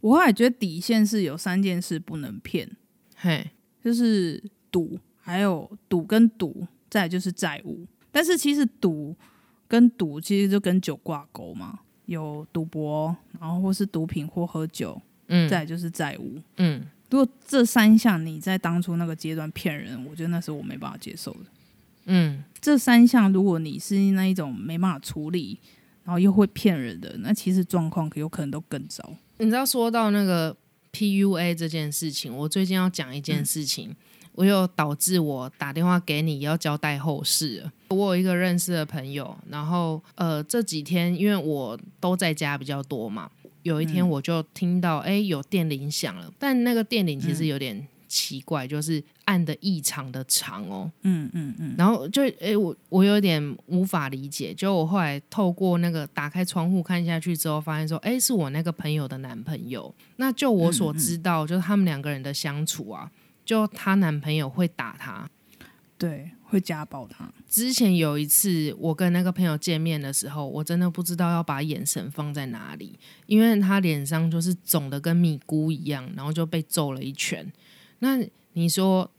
我后来觉得底线是有三件事不能骗，嘿，就是赌，还有赌跟赌，再来就是债务。但是其实赌跟赌其实就跟酒挂钩嘛，有赌博，然后或是毒品或喝酒，嗯，再来就是债务。嗯，如果这三项你在当初那个阶段骗人，我觉得那是我没办法接受的。嗯，这三项如果你是那一种没办法处理，然后又会骗人的，那其实状况有可能都更糟。你知道说到那个 PUA 这件事情，我最近要讲一件事情，我又导致我打电话给你要交代后事。我有一个认识的朋友，然后呃这几天因为我都在家比较多嘛，有一天我就听到哎、诶有电铃响了，但那个电铃其实有点奇怪，就是按的异常的长哦。嗯嗯嗯，然后就诶，我我有点无法理解。就我后来透过那个打开窗户看下去之后，发现说，诶，是我那个朋友的男朋友。那就我所知道，就是他们两个人的相处啊，就她男朋友会打她。对，会家暴她。之前有一次我跟那个朋友见面的时候，我真的不知道要把眼神放在哪里，因为他脸上就是肿的跟米糊一样，然后就被揍了一拳。那你说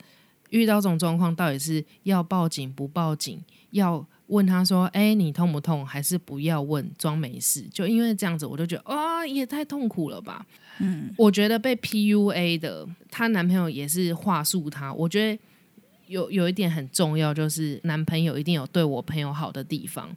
遇到这种状况，到底是要报警不报警？要问他说：“哎、你痛不痛？”还是不要问，装没事？就因为这样子，我就觉得啊、也太痛苦了吧。嗯，我觉得被 PUA 的，她男朋友也是话术她，我觉得有有一点很重要，就是男朋友一定有对我朋友好的地方，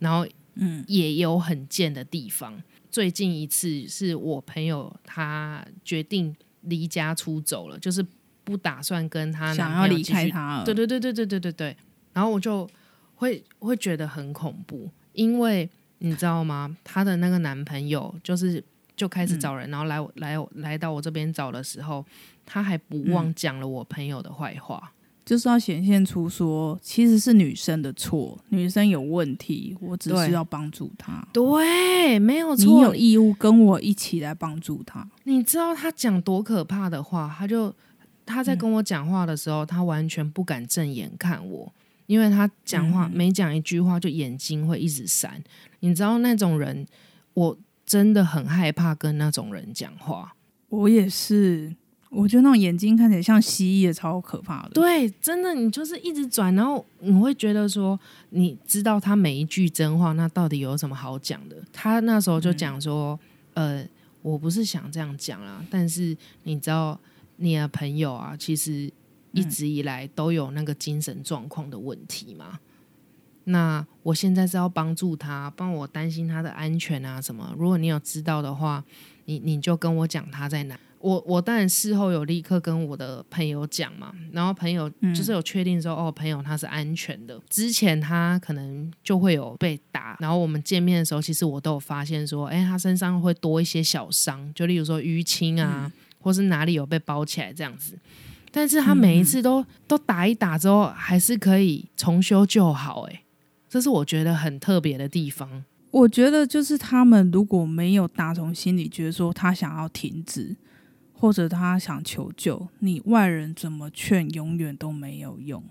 然后嗯也有很贱的地方。最近一次是我朋友他决定离家出走了，就是不打算跟他想要离开他了。对对对对对对对对。然后我就会会觉得很恐怖，因为你知道吗？她的那个男朋友就是就开始找嗯人，然后来我来来到我这边找的时候，他还不忘讲了我朋友的坏话。就是要显现出说，其实是女生的错，女生有问题，我只是要帮助她。对，没有错你错。有义务跟我一起来帮助她。你知道他讲多可怕的话？他就他在跟我讲话的时候，他完全不敢正眼看我，因为他讲话、嗯每讲一句话就眼睛会一直闪。你知道那种人，我真的很害怕跟那种人讲话。我也是，我觉得那种眼睛看起来像蜥蜴的，超可怕的。对，真的，你就是一直转，然后你会觉得说，你知道他每一句真话，那到底有什么好讲的？他那时候就讲说，呃，我不是想这样讲啦，但是你知道，你的朋友啊，其实一直以来都有那个精神状况的问题嘛。那我现在是要帮助他，帮我担心他的安全啊什么。如果你有知道的话，你你就跟我讲他在哪。我我当然事后有立刻跟我的朋友讲嘛，然后朋友就是有确定说，哦，朋友他是安全的。之前他可能就会有被打，然后我们见面的时候，其实我都有发现说，哎，他身上会多一些小伤，就例如说淤青啊，或是哪里有被包起来这样子。但是他每一次都、都打一打之后，还是可以重修旧好、哎，这是我觉得很特别的地方。我觉得就是他们如果没有打从心里觉得说他想要停止，或者他想求救，你外人怎么劝，永远都没有用。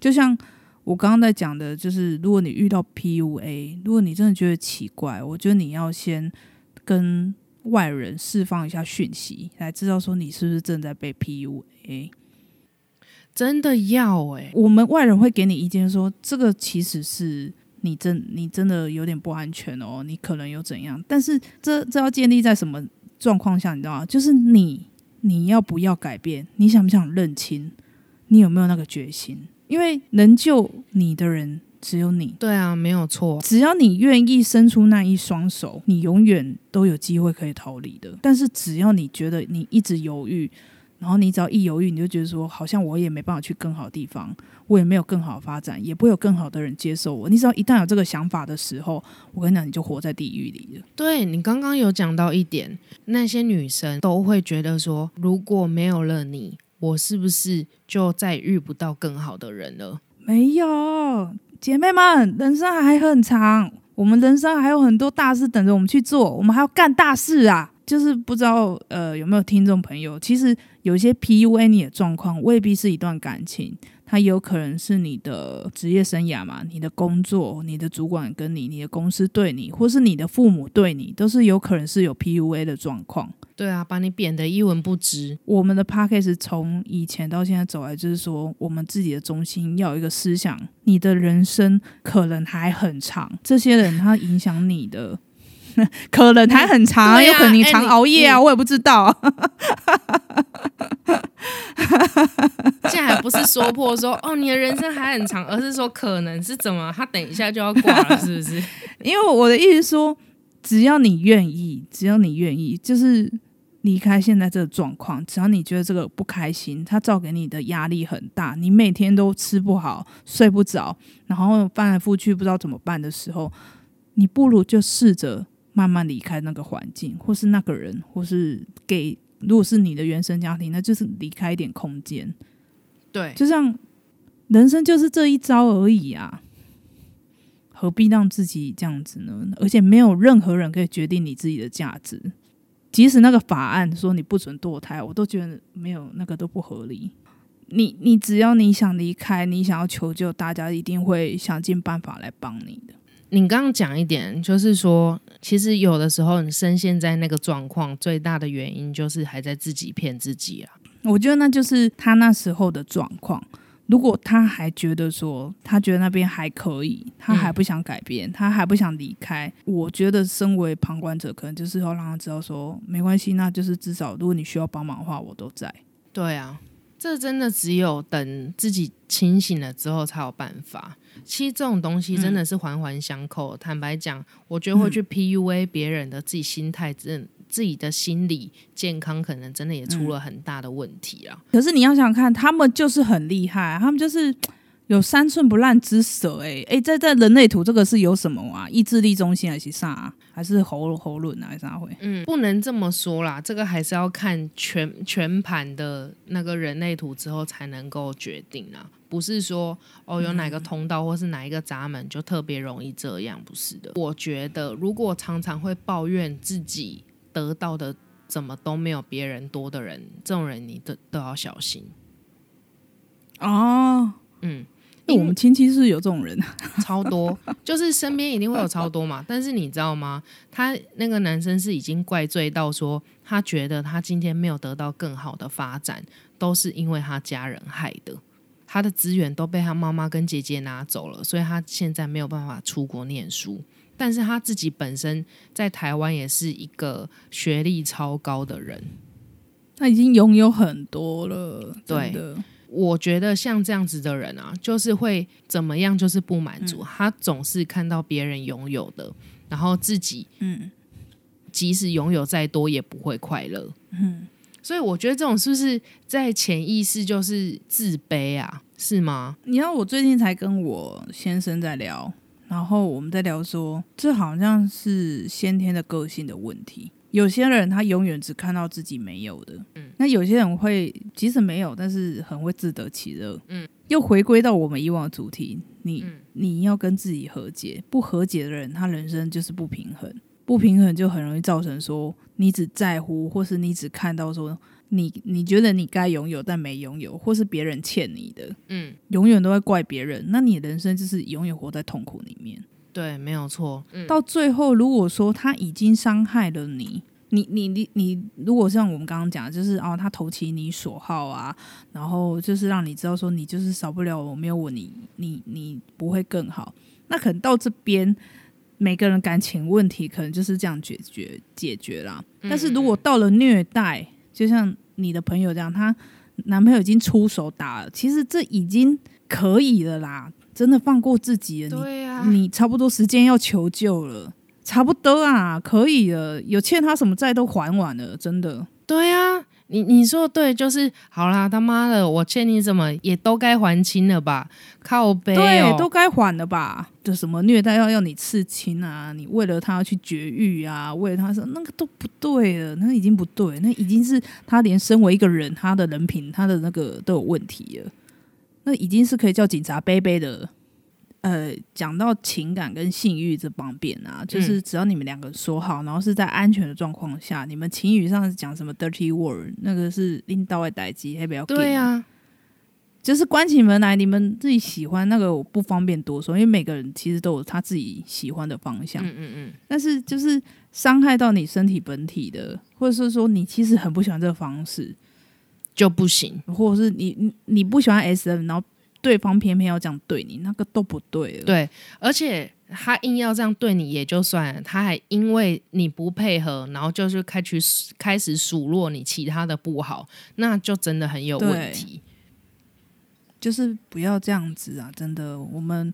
就像我刚刚在讲的，就是如果你遇到 PUA，如果你真的觉得奇怪，我觉得你要先跟外人释放一下讯息，来知道说你是不是正在被 PUA。真的要哎、我们外人会给你意见说，这个其实是你真你真的有点不安全哦，你可能有怎样，但是这这要建立在什么状况下，你知道吗？就是你你要不要改变，你想不想认清，你有没有那个决心？因为能救你的人只有你，对啊，没有错。只要你愿意伸出那一双手，你永远都有机会可以逃离的。但是只要你觉得你一直犹豫，然后你只要一犹豫，你就觉得说，好像我也没办法去更好的地方，我也没有更好的发展，也不会有更好的人接受我。你只要一旦有这个想法的时候，我跟你讲，你就活在地狱里了。对你刚刚有讲到一点，那些女生都会觉得说，如果没有了你，我是不是就再遇不到更好的人了？没有，姐妹们，人生还很长，我们人生还有很多大事等着我们去做，我们还要干大事啊！就是不知道呃有没有听众朋友，其实有一些 PUA 你的状况未必是一段感情，它有可能是你的职业生涯嘛，你的工作、你的主管跟你、你的公司对你，或是你的父母对你，都是有可能是有 PUA 的状况。对啊，把你贬得一文不值。我们的 p a c k a g e 从以前到现在走来，就是说我们自己的中心要有一个思想，你的人生可能还很长，这些人他影响你的。可能还很长，啊有可能你常熬夜啊，你我也不知道。现在还不是说破说 哦，你的人生还很长，而是说可能是怎么，他等一下就要挂了，是不是？因为我的意思说，只要你愿意，只要你愿意，就是离开现在这个状况，只要你觉得这个不开心，他造给你的压力很大，你每天都吃不好、睡不着，然后翻来覆去不知道怎么办的时候，你不如就试着慢慢离开那个环境，或是那个人，或是给。如果是你的原生家庭，那就是离开一点空间。对，就像人生就是这一招而已啊，何必让自己这样子呢？而且没有任何人可以决定你自己的价值，即使那个法案说你不准堕胎，我都觉得没有那个都不合理。你你只要你想离开，你想要求救，大家一定会想尽办法来帮你的。你刚刚讲一点，就是说，其实有的时候你深陷在那个状况，最大的原因就是还在自己骗自己啊。我觉得那就是他那时候的状况。如果他还觉得说，他觉得那边还可以，他还不想改变，他还不想离开，我觉得身为旁观者，可能就是要让他知道说，没关系，那就是至少如果你需要帮忙的话，我都在。对啊，这真的只有等自己清醒了之后才有办法。其实这种东西真的是环环相扣。坦白讲，我觉得会去 PUA 别人的自己心态，真自己的心理健康，可能真的也出了很大的问题啊。可是你要想想看，他们就是很厉害，他们就是有三寸不烂之舌、欸，哎、哎，在在人类图这个是有什么啊？意志力中心还是啥、啊？还是喉喉轮啊？还是啥会？嗯，不能这么说啦，这个还是要看全全盘的那个人类图之后才能够决定啊，不是说哦有哪个通道或是哪一个闸门就特别容易这样，不是的。我觉得如果常常会抱怨自己得到的怎么都没有别人多的人，这种人你都都要小心。哦，嗯，那我们亲戚是有这种人，超多，就是身边一定会有超多嘛。但是你知道吗？他那个男生是已经怪罪到说，他觉得他今天没有得到更好的发展，都是因为他家人害的。他的资源都被他妈妈跟姐姐拿走了，所以他现在没有办法出国念书。但是他自己本身在台湾也是一个学历超高的人，他已经拥有很多了，对的。我觉得像这样子的人啊，就是会怎么样，就是不满足。他总是看到别人拥有的，然后自己嗯即使拥有再多，也不会快乐。嗯，所以我觉得这种是不是在潜意识就是自卑啊？是吗？你知道我最近才跟我先生在聊，然后我们在聊说，这好像是先天的个性的问题。有些人他永远只看到自己没有的，嗯，那有些人会即使没有，但是很会自得其乐，嗯。又回归到我们以往的主题，你、你要跟自己和解，不和解的人，他人生就是不平衡，不平衡就很容易造成说你只在乎，或是你只看到说你你觉得你该拥有但没拥有，或是别人欠你的，嗯，永远都会怪别人，那你的人生就是永远活在痛苦里面。对，没有错。嗯，到最后，如果说他已经伤害了你，你你你你，如果像我们刚刚讲，就是哦，他投其你所好啊，然后就是让你知道说你就是少不了我没有我你你你不会更好，那可能到这边。每个人感情问题可能就是这样解决解决啦，但是如果到了虐待，就像你的朋友这样，她男朋友已经出手打了，其实这已经可以了啦，真的放过自己了。对啊，你你差不多时间要求救了，差不多啊，可以了，有欠他什么债都还完了，真的。对啊，你你说对，就是好啦，他妈的，我欠你什么也都该还清了吧？靠背对哦，，都该还了吧？就什么虐待要要你刺青啊，你为了他要去绝育啊，为了他说那个都不对了，那已经不对，那已经是他连身为一个人，他的人品，他的那个都有问题了，那已经是可以叫警察背背的。呃，讲到情感跟性欲这方面啊，就是只要你们两个说好，然后是在安全的状况下，你们情语上讲什么 dirty word，那个是拎到外代机，还比较对啊，就是关起门来，你们自己喜欢那个，我不方便多说，因为每个人其实都有他自己喜欢的方向。嗯嗯嗯，但是就是伤害到你身体本体的，或者是说你其实很不喜欢这个方式，就不行。或者是你你你不喜欢 S M，然后对方偏偏要这样对你，那个都不对了。对，而且他硬要这样对你也就算了，他还因为你不配合，然后就是开始开始数落你其他的不好，那就真的很有问题。就是不要这样子啊！真的，我们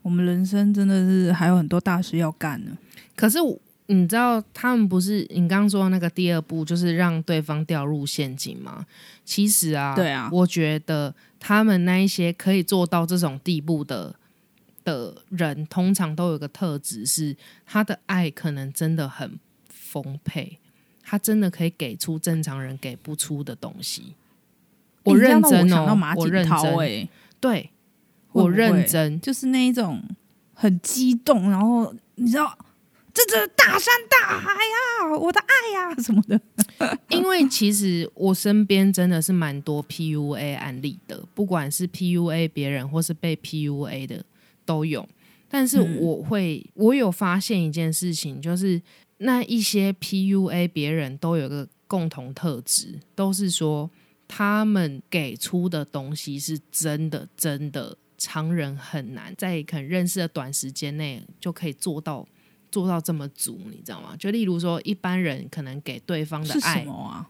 我们人生真的是还有很多大事要干呢。可是你知道，他们不是你刚刚说的那个第二步，就是让对方掉入陷阱吗？其实啊，对啊我觉得他们那一些可以做到这种地步的的人，通常都有个特质是，他的爱可能真的很丰沛，他真的可以给出正常人给不出的东西。我认真哦我认真，哎、对我认真，就是那一种很激动，然后你知道，这这大山大海呀、我的爱呀、什么的。因为其实我身边真的是蛮多 PUA 案例的，不管是 PUA 别人或是被 PUA 的都有。但是嗯我会，我有发现一件事情，就是那一些 PUA 别人都有个共同特质，都是说他们给出的东西是真的，真的常人很难在可能认识的短时间内就可以做到。做到这么足，你知道吗？就例如说，一般人可能给对方的爱什爱，么啊？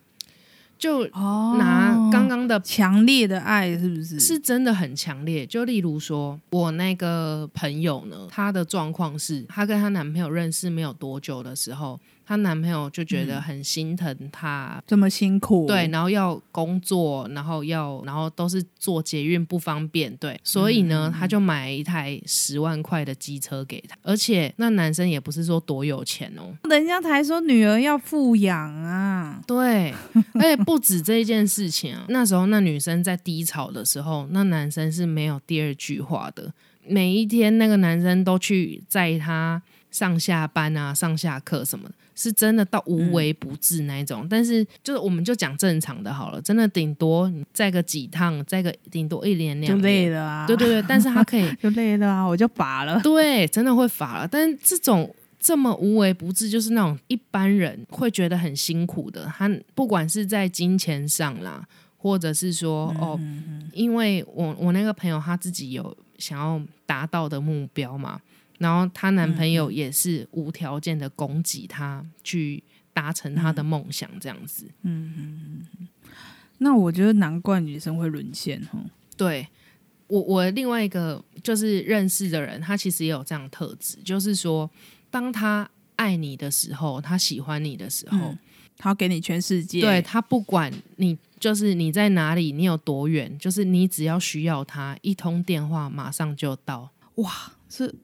就哦拿刚刚的强烈的爱是不是？是真的很强烈。就例如说，我那个朋友呢，她的状况是，她跟她男朋友认识没有多久的时候，她男朋友就觉得很心疼她，这么辛苦，对，，然后要工作，然后要，然后都是坐捷运不方便，对，所以呢，他就买一台十万块的机车给她，而且那男生也不是说多有钱哦，人家才说女儿要富养啊，对，而且不止这一件事情啊，那时候那女生在低潮的时候，那男生是没有第二句话的，每一天那个男生都去载她上下班啊、上下课什么的，是真的到无微不至那一种。但是就是我们就讲正常的好了，真的顶多你载个几趟，再个顶多一连就两就，累了啊，对对对，但是他可以 就累了啊，我就拔了。对，真的会乏了。但是这种这么无微不至，就是那种一般人会觉得很辛苦的。他不管是在金钱上啦，或者是说哦，因为我我那个朋友他自己有想要达到的目标嘛，然后她男朋友也是无条件的供给她去达成她的梦想，这样子嗯。那我觉得难怪女生会沦陷哈。对我，我另外一个就是认识的人，他其实也有这样的特质，就是说，当他爱你的时候，他喜欢你的时候，嗯她要给你全世界，对他不管你就是你在哪里，你有多远，就是你只要需要他，一通电话马上就到。这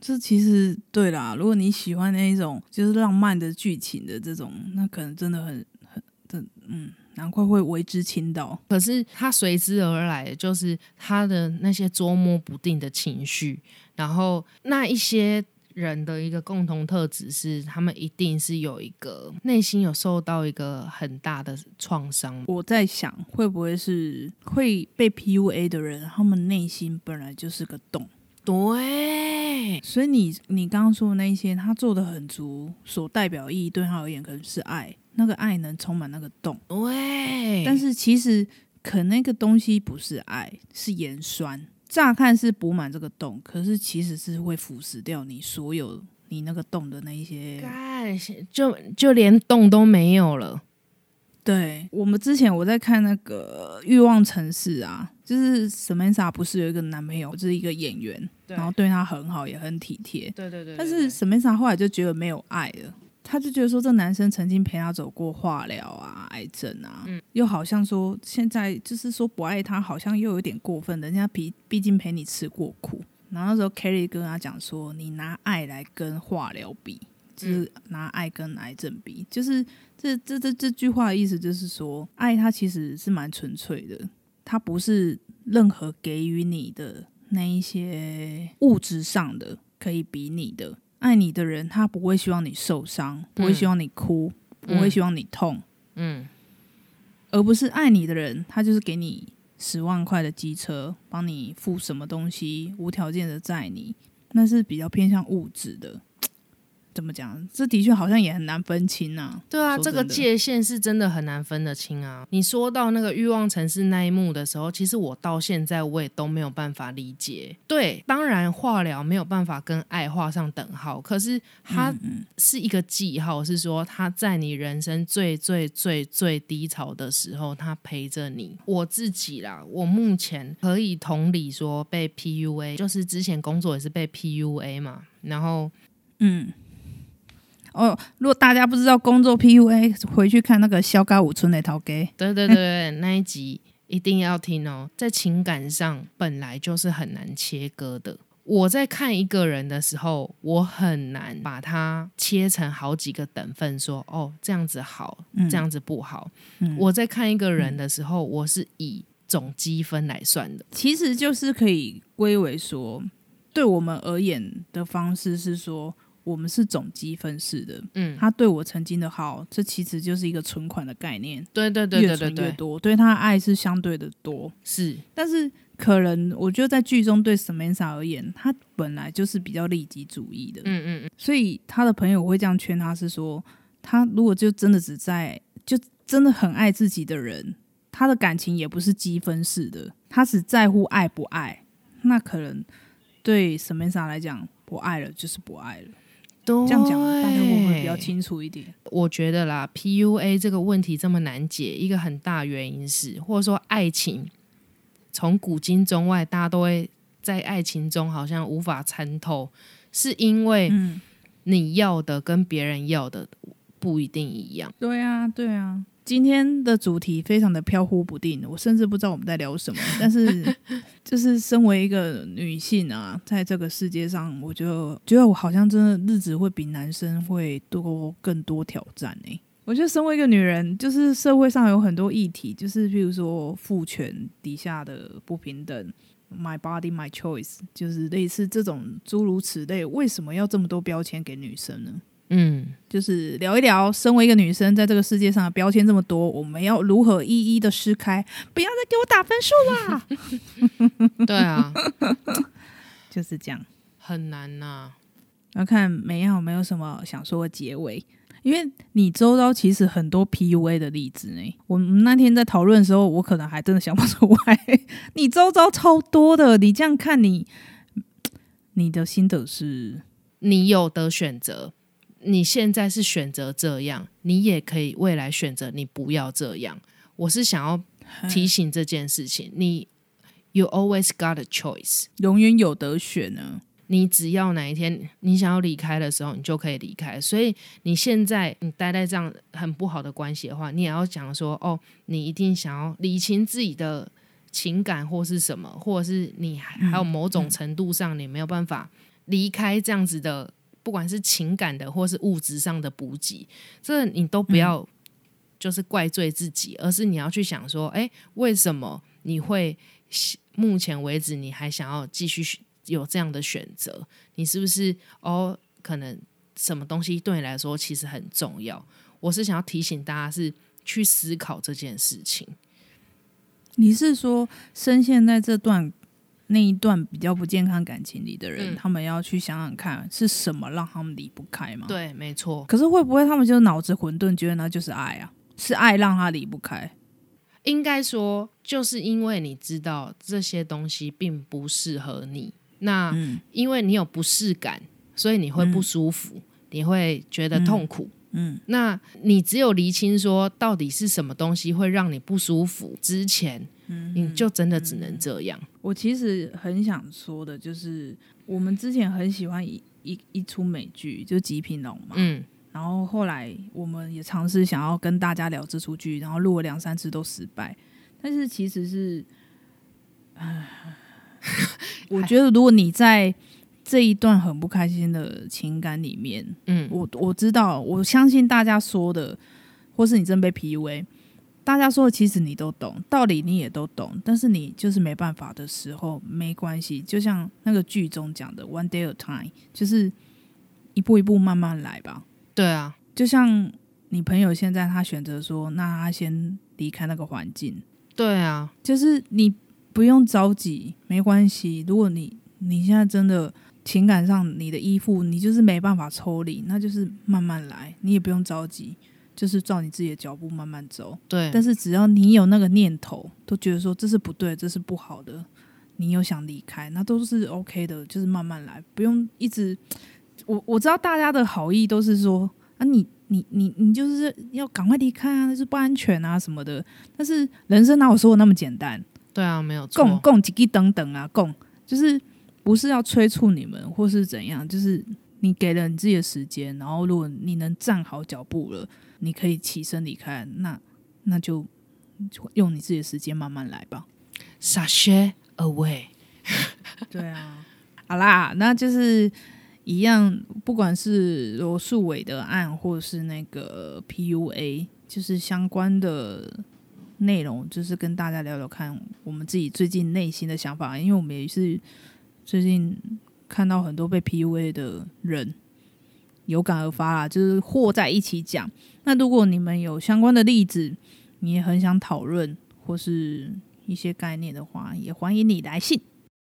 这其实对啦。如果你喜欢那一种就是浪漫的剧情的这种，那可能真的很很这嗯，难怪会为之倾倒。可是他随之而来的就是他的那些捉摸不定的情绪，然后那一些人的一个共同特质是，他们一定是有一个内心有受到一个很大的创伤。我在想，会不会是会被 PUA 的人，他们内心本来就是个洞。对，所以你你刚刚说的那一些，他做的很足，所代表意义对他而言可能是爱，那个爱能充满那个洞。对，但是其实可那个东西不是爱，是盐酸。乍看是补满这个洞，可是其实是会腐蚀掉你所有你那个洞的那一些。干就就连洞都没有了。对我们之前我在看那个《欲望城市》啊，就是 Samantha 不是有一个男朋友，就是一个演员，然后对她很好，也很体贴。对对对但是 Samantha 后来就觉得没有爱了，他就觉得说这男生曾经陪他走过化疗啊、癌症啊，又好像说现在就是说不爱他，好像又有点过分。人家毕毕竟陪你吃过苦，然后那时候 Kelly 跟他讲说，你拿爱来跟化疗比，就是拿爱跟癌症比，就是这这这这句话的意思就是说，爱它其实是蛮纯粹的，它不是任何给予你的那一些物质上的可以比拟的。爱你的人，他不会希望你受伤，不会希望你哭，不会希望你痛，嗯，而不是爱你的人，他就是给你十万块的机车，帮你付什么东西，无条件的载你，那是比较偏向物质的。怎么讲？这的确好像也很难分清啊。对啊，这个界限是真的很难分得清啊。你说到那个欲望城市那一幕的时候，其实我到现在我也都没有办法理解。对，当然化疗没有办法跟爱画上等号，可是它是一个记号，是说它在你人生最最最最低潮的时候，它陪着你。我自己啦，我目前可以同理说被 PUA，就是之前工作也是被 PUA 嘛，然后嗯，哦，如果大家不知道工作 PUA，回去看那个萧嘎五村那套给。对对对对，那一集一定要听哦。在情感上本来就是很难切割的。我在看一个人的时候，我很难把它切成好几个等份，说哦这样子好，这样子不好。我在看一个人的时候，我是以总积分来算的。其实就是可以归为说，对我们而言的方式是说，我们是总积分式的。嗯，他对我曾经的好，这其实就是一个存款的概念，对对对越对对对，存越多，对他的爱是相对的多。是但是可能我觉得在剧中对 Samantha 而言，他本来就是比较利己主义的，嗯嗯嗯，所以他的朋友会这样劝他是说，他如果就真的只在就真的很爱自己的人，他的感情也不是积分式的，他只在乎爱不爱，那可能对 Samantha 来讲，不爱了就是不爱了。对，这样讲，大家会不会比较清楚一点？我觉得啦，PUA 这个问题这么难解，一个很大原因是，或者说爱情从古今中外，大家都会在爱情中好像无法参透，是因为嗯你要的跟别人要的不一定一样。对啊，对啊。今天的主题非常的飘忽不定，我甚至不知道我们在聊什么。但是，就是身为一个女性啊，在这个世界上，我就觉得我好像真的日子会比男生会多更多挑战诶、我觉得身为一个女人，就是社会上有很多议题，就是譬如说父权底下的不平等，my body my choice，就是类似这种诸如此类。为什么要这么多标签给女生呢？嗯，就是聊一聊，身为一个女生，在这个世界上的标签这么多，我们要如何一一的撕开？不要再给我打分数啦！对啊，就是这样。很难呐、要看美亚有没有什么想说的结尾，因为你周遭其实很多 PUA 的例子呢。我们那天在讨论的时候，我可能还真的想不出来。你周遭超多的，你这样看你，你的心得是？你有的选择，你现在是选择这样，你也可以未来选择你不要这样。我是想要提醒这件事情，你 you always got a choice。永远有得选呢。你只要哪一天你想要离开的时候，你就可以离开。所以你现在你待在这样很不好的关系的话，你也要讲说，哦，你一定想要理清自己的情感或是什么，或者是你还还有某种程度上你没有办法离开这样子的，不管是情感的或是物质上的补给，这你都不要就是怪罪自己，而是你要去想说，哎，为什么你会目前为止你还想要继续有这样的选择？你是不是哦？可能什么东西对你来说其实很重要？我是想要提醒大家是去思考这件事情。你是说深陷在这段那一段比较不健康感情里的人，嗯他们要去想想看是什么让他们离不开吗？。对，没错，可是会不会他们就脑子混沌，觉得那就是爱啊？是爱让他离不开？应该说，就是因为你知道这些东西并不适合你，那嗯因为你有不适感，所以你会不舒服，你会觉得痛苦。嗯那你只有厘清说到底是什么东西会让你不舒服之前，嗯你就真的只能这样。我其实很想说的，就是我们之前很喜欢一一一出美剧，就《极品龙》嘛。嗯，然后后来我们也尝试想要跟大家聊这出剧，然后录了两三次都失败。但是其实是，唉，我觉得如果你在这一段很不开心的情感里面，嗯我我知道，我相信大家说的，或是你真被 PUA，大家说的其实你都懂，道理你也都懂，但是你就是没办法的时候，没关系，就像那个剧中讲的 “one day at a time”，就是一步一步慢慢来吧。对啊，就像你朋友现在他选择说，那他先离开那个环境，对啊，就是你不用着急，没关系。如果你你现在真的情感上你的依附，你就是没办法抽离，那就是慢慢来，你也不用着急，就是照你自己的脚步慢慢走。对，但是只要你有那个念头，都觉得说这是不对，这是不好的，你有想离开，那都是 OK 的，就是慢慢来，不用一直。我我知道大家的好意都是说啊你，你你你就是要赶快离开啊，那是不安全啊什么的。但是人生哪有说的那么简单？对啊，没有供错。供几滴等等啊，供就是不是要催促你们或是怎样，就是你给了你自己的时间，然后如果你能站好脚步了，你可以起身离开，那那就用你自己的时间慢慢来吧。Sashay away，对啊，好啦，那就是一样，不管是罗素伟的案或是那个 PUA，就是相关的内容，就是跟大家聊聊看我们自己最近内心的想法，因为我们也是最近看到很多被 PUA 的人。有感而发啦，就是和在一起讲。那如果你们有相关的例子，你也很想讨论或是一些概念的话，也欢迎你来信。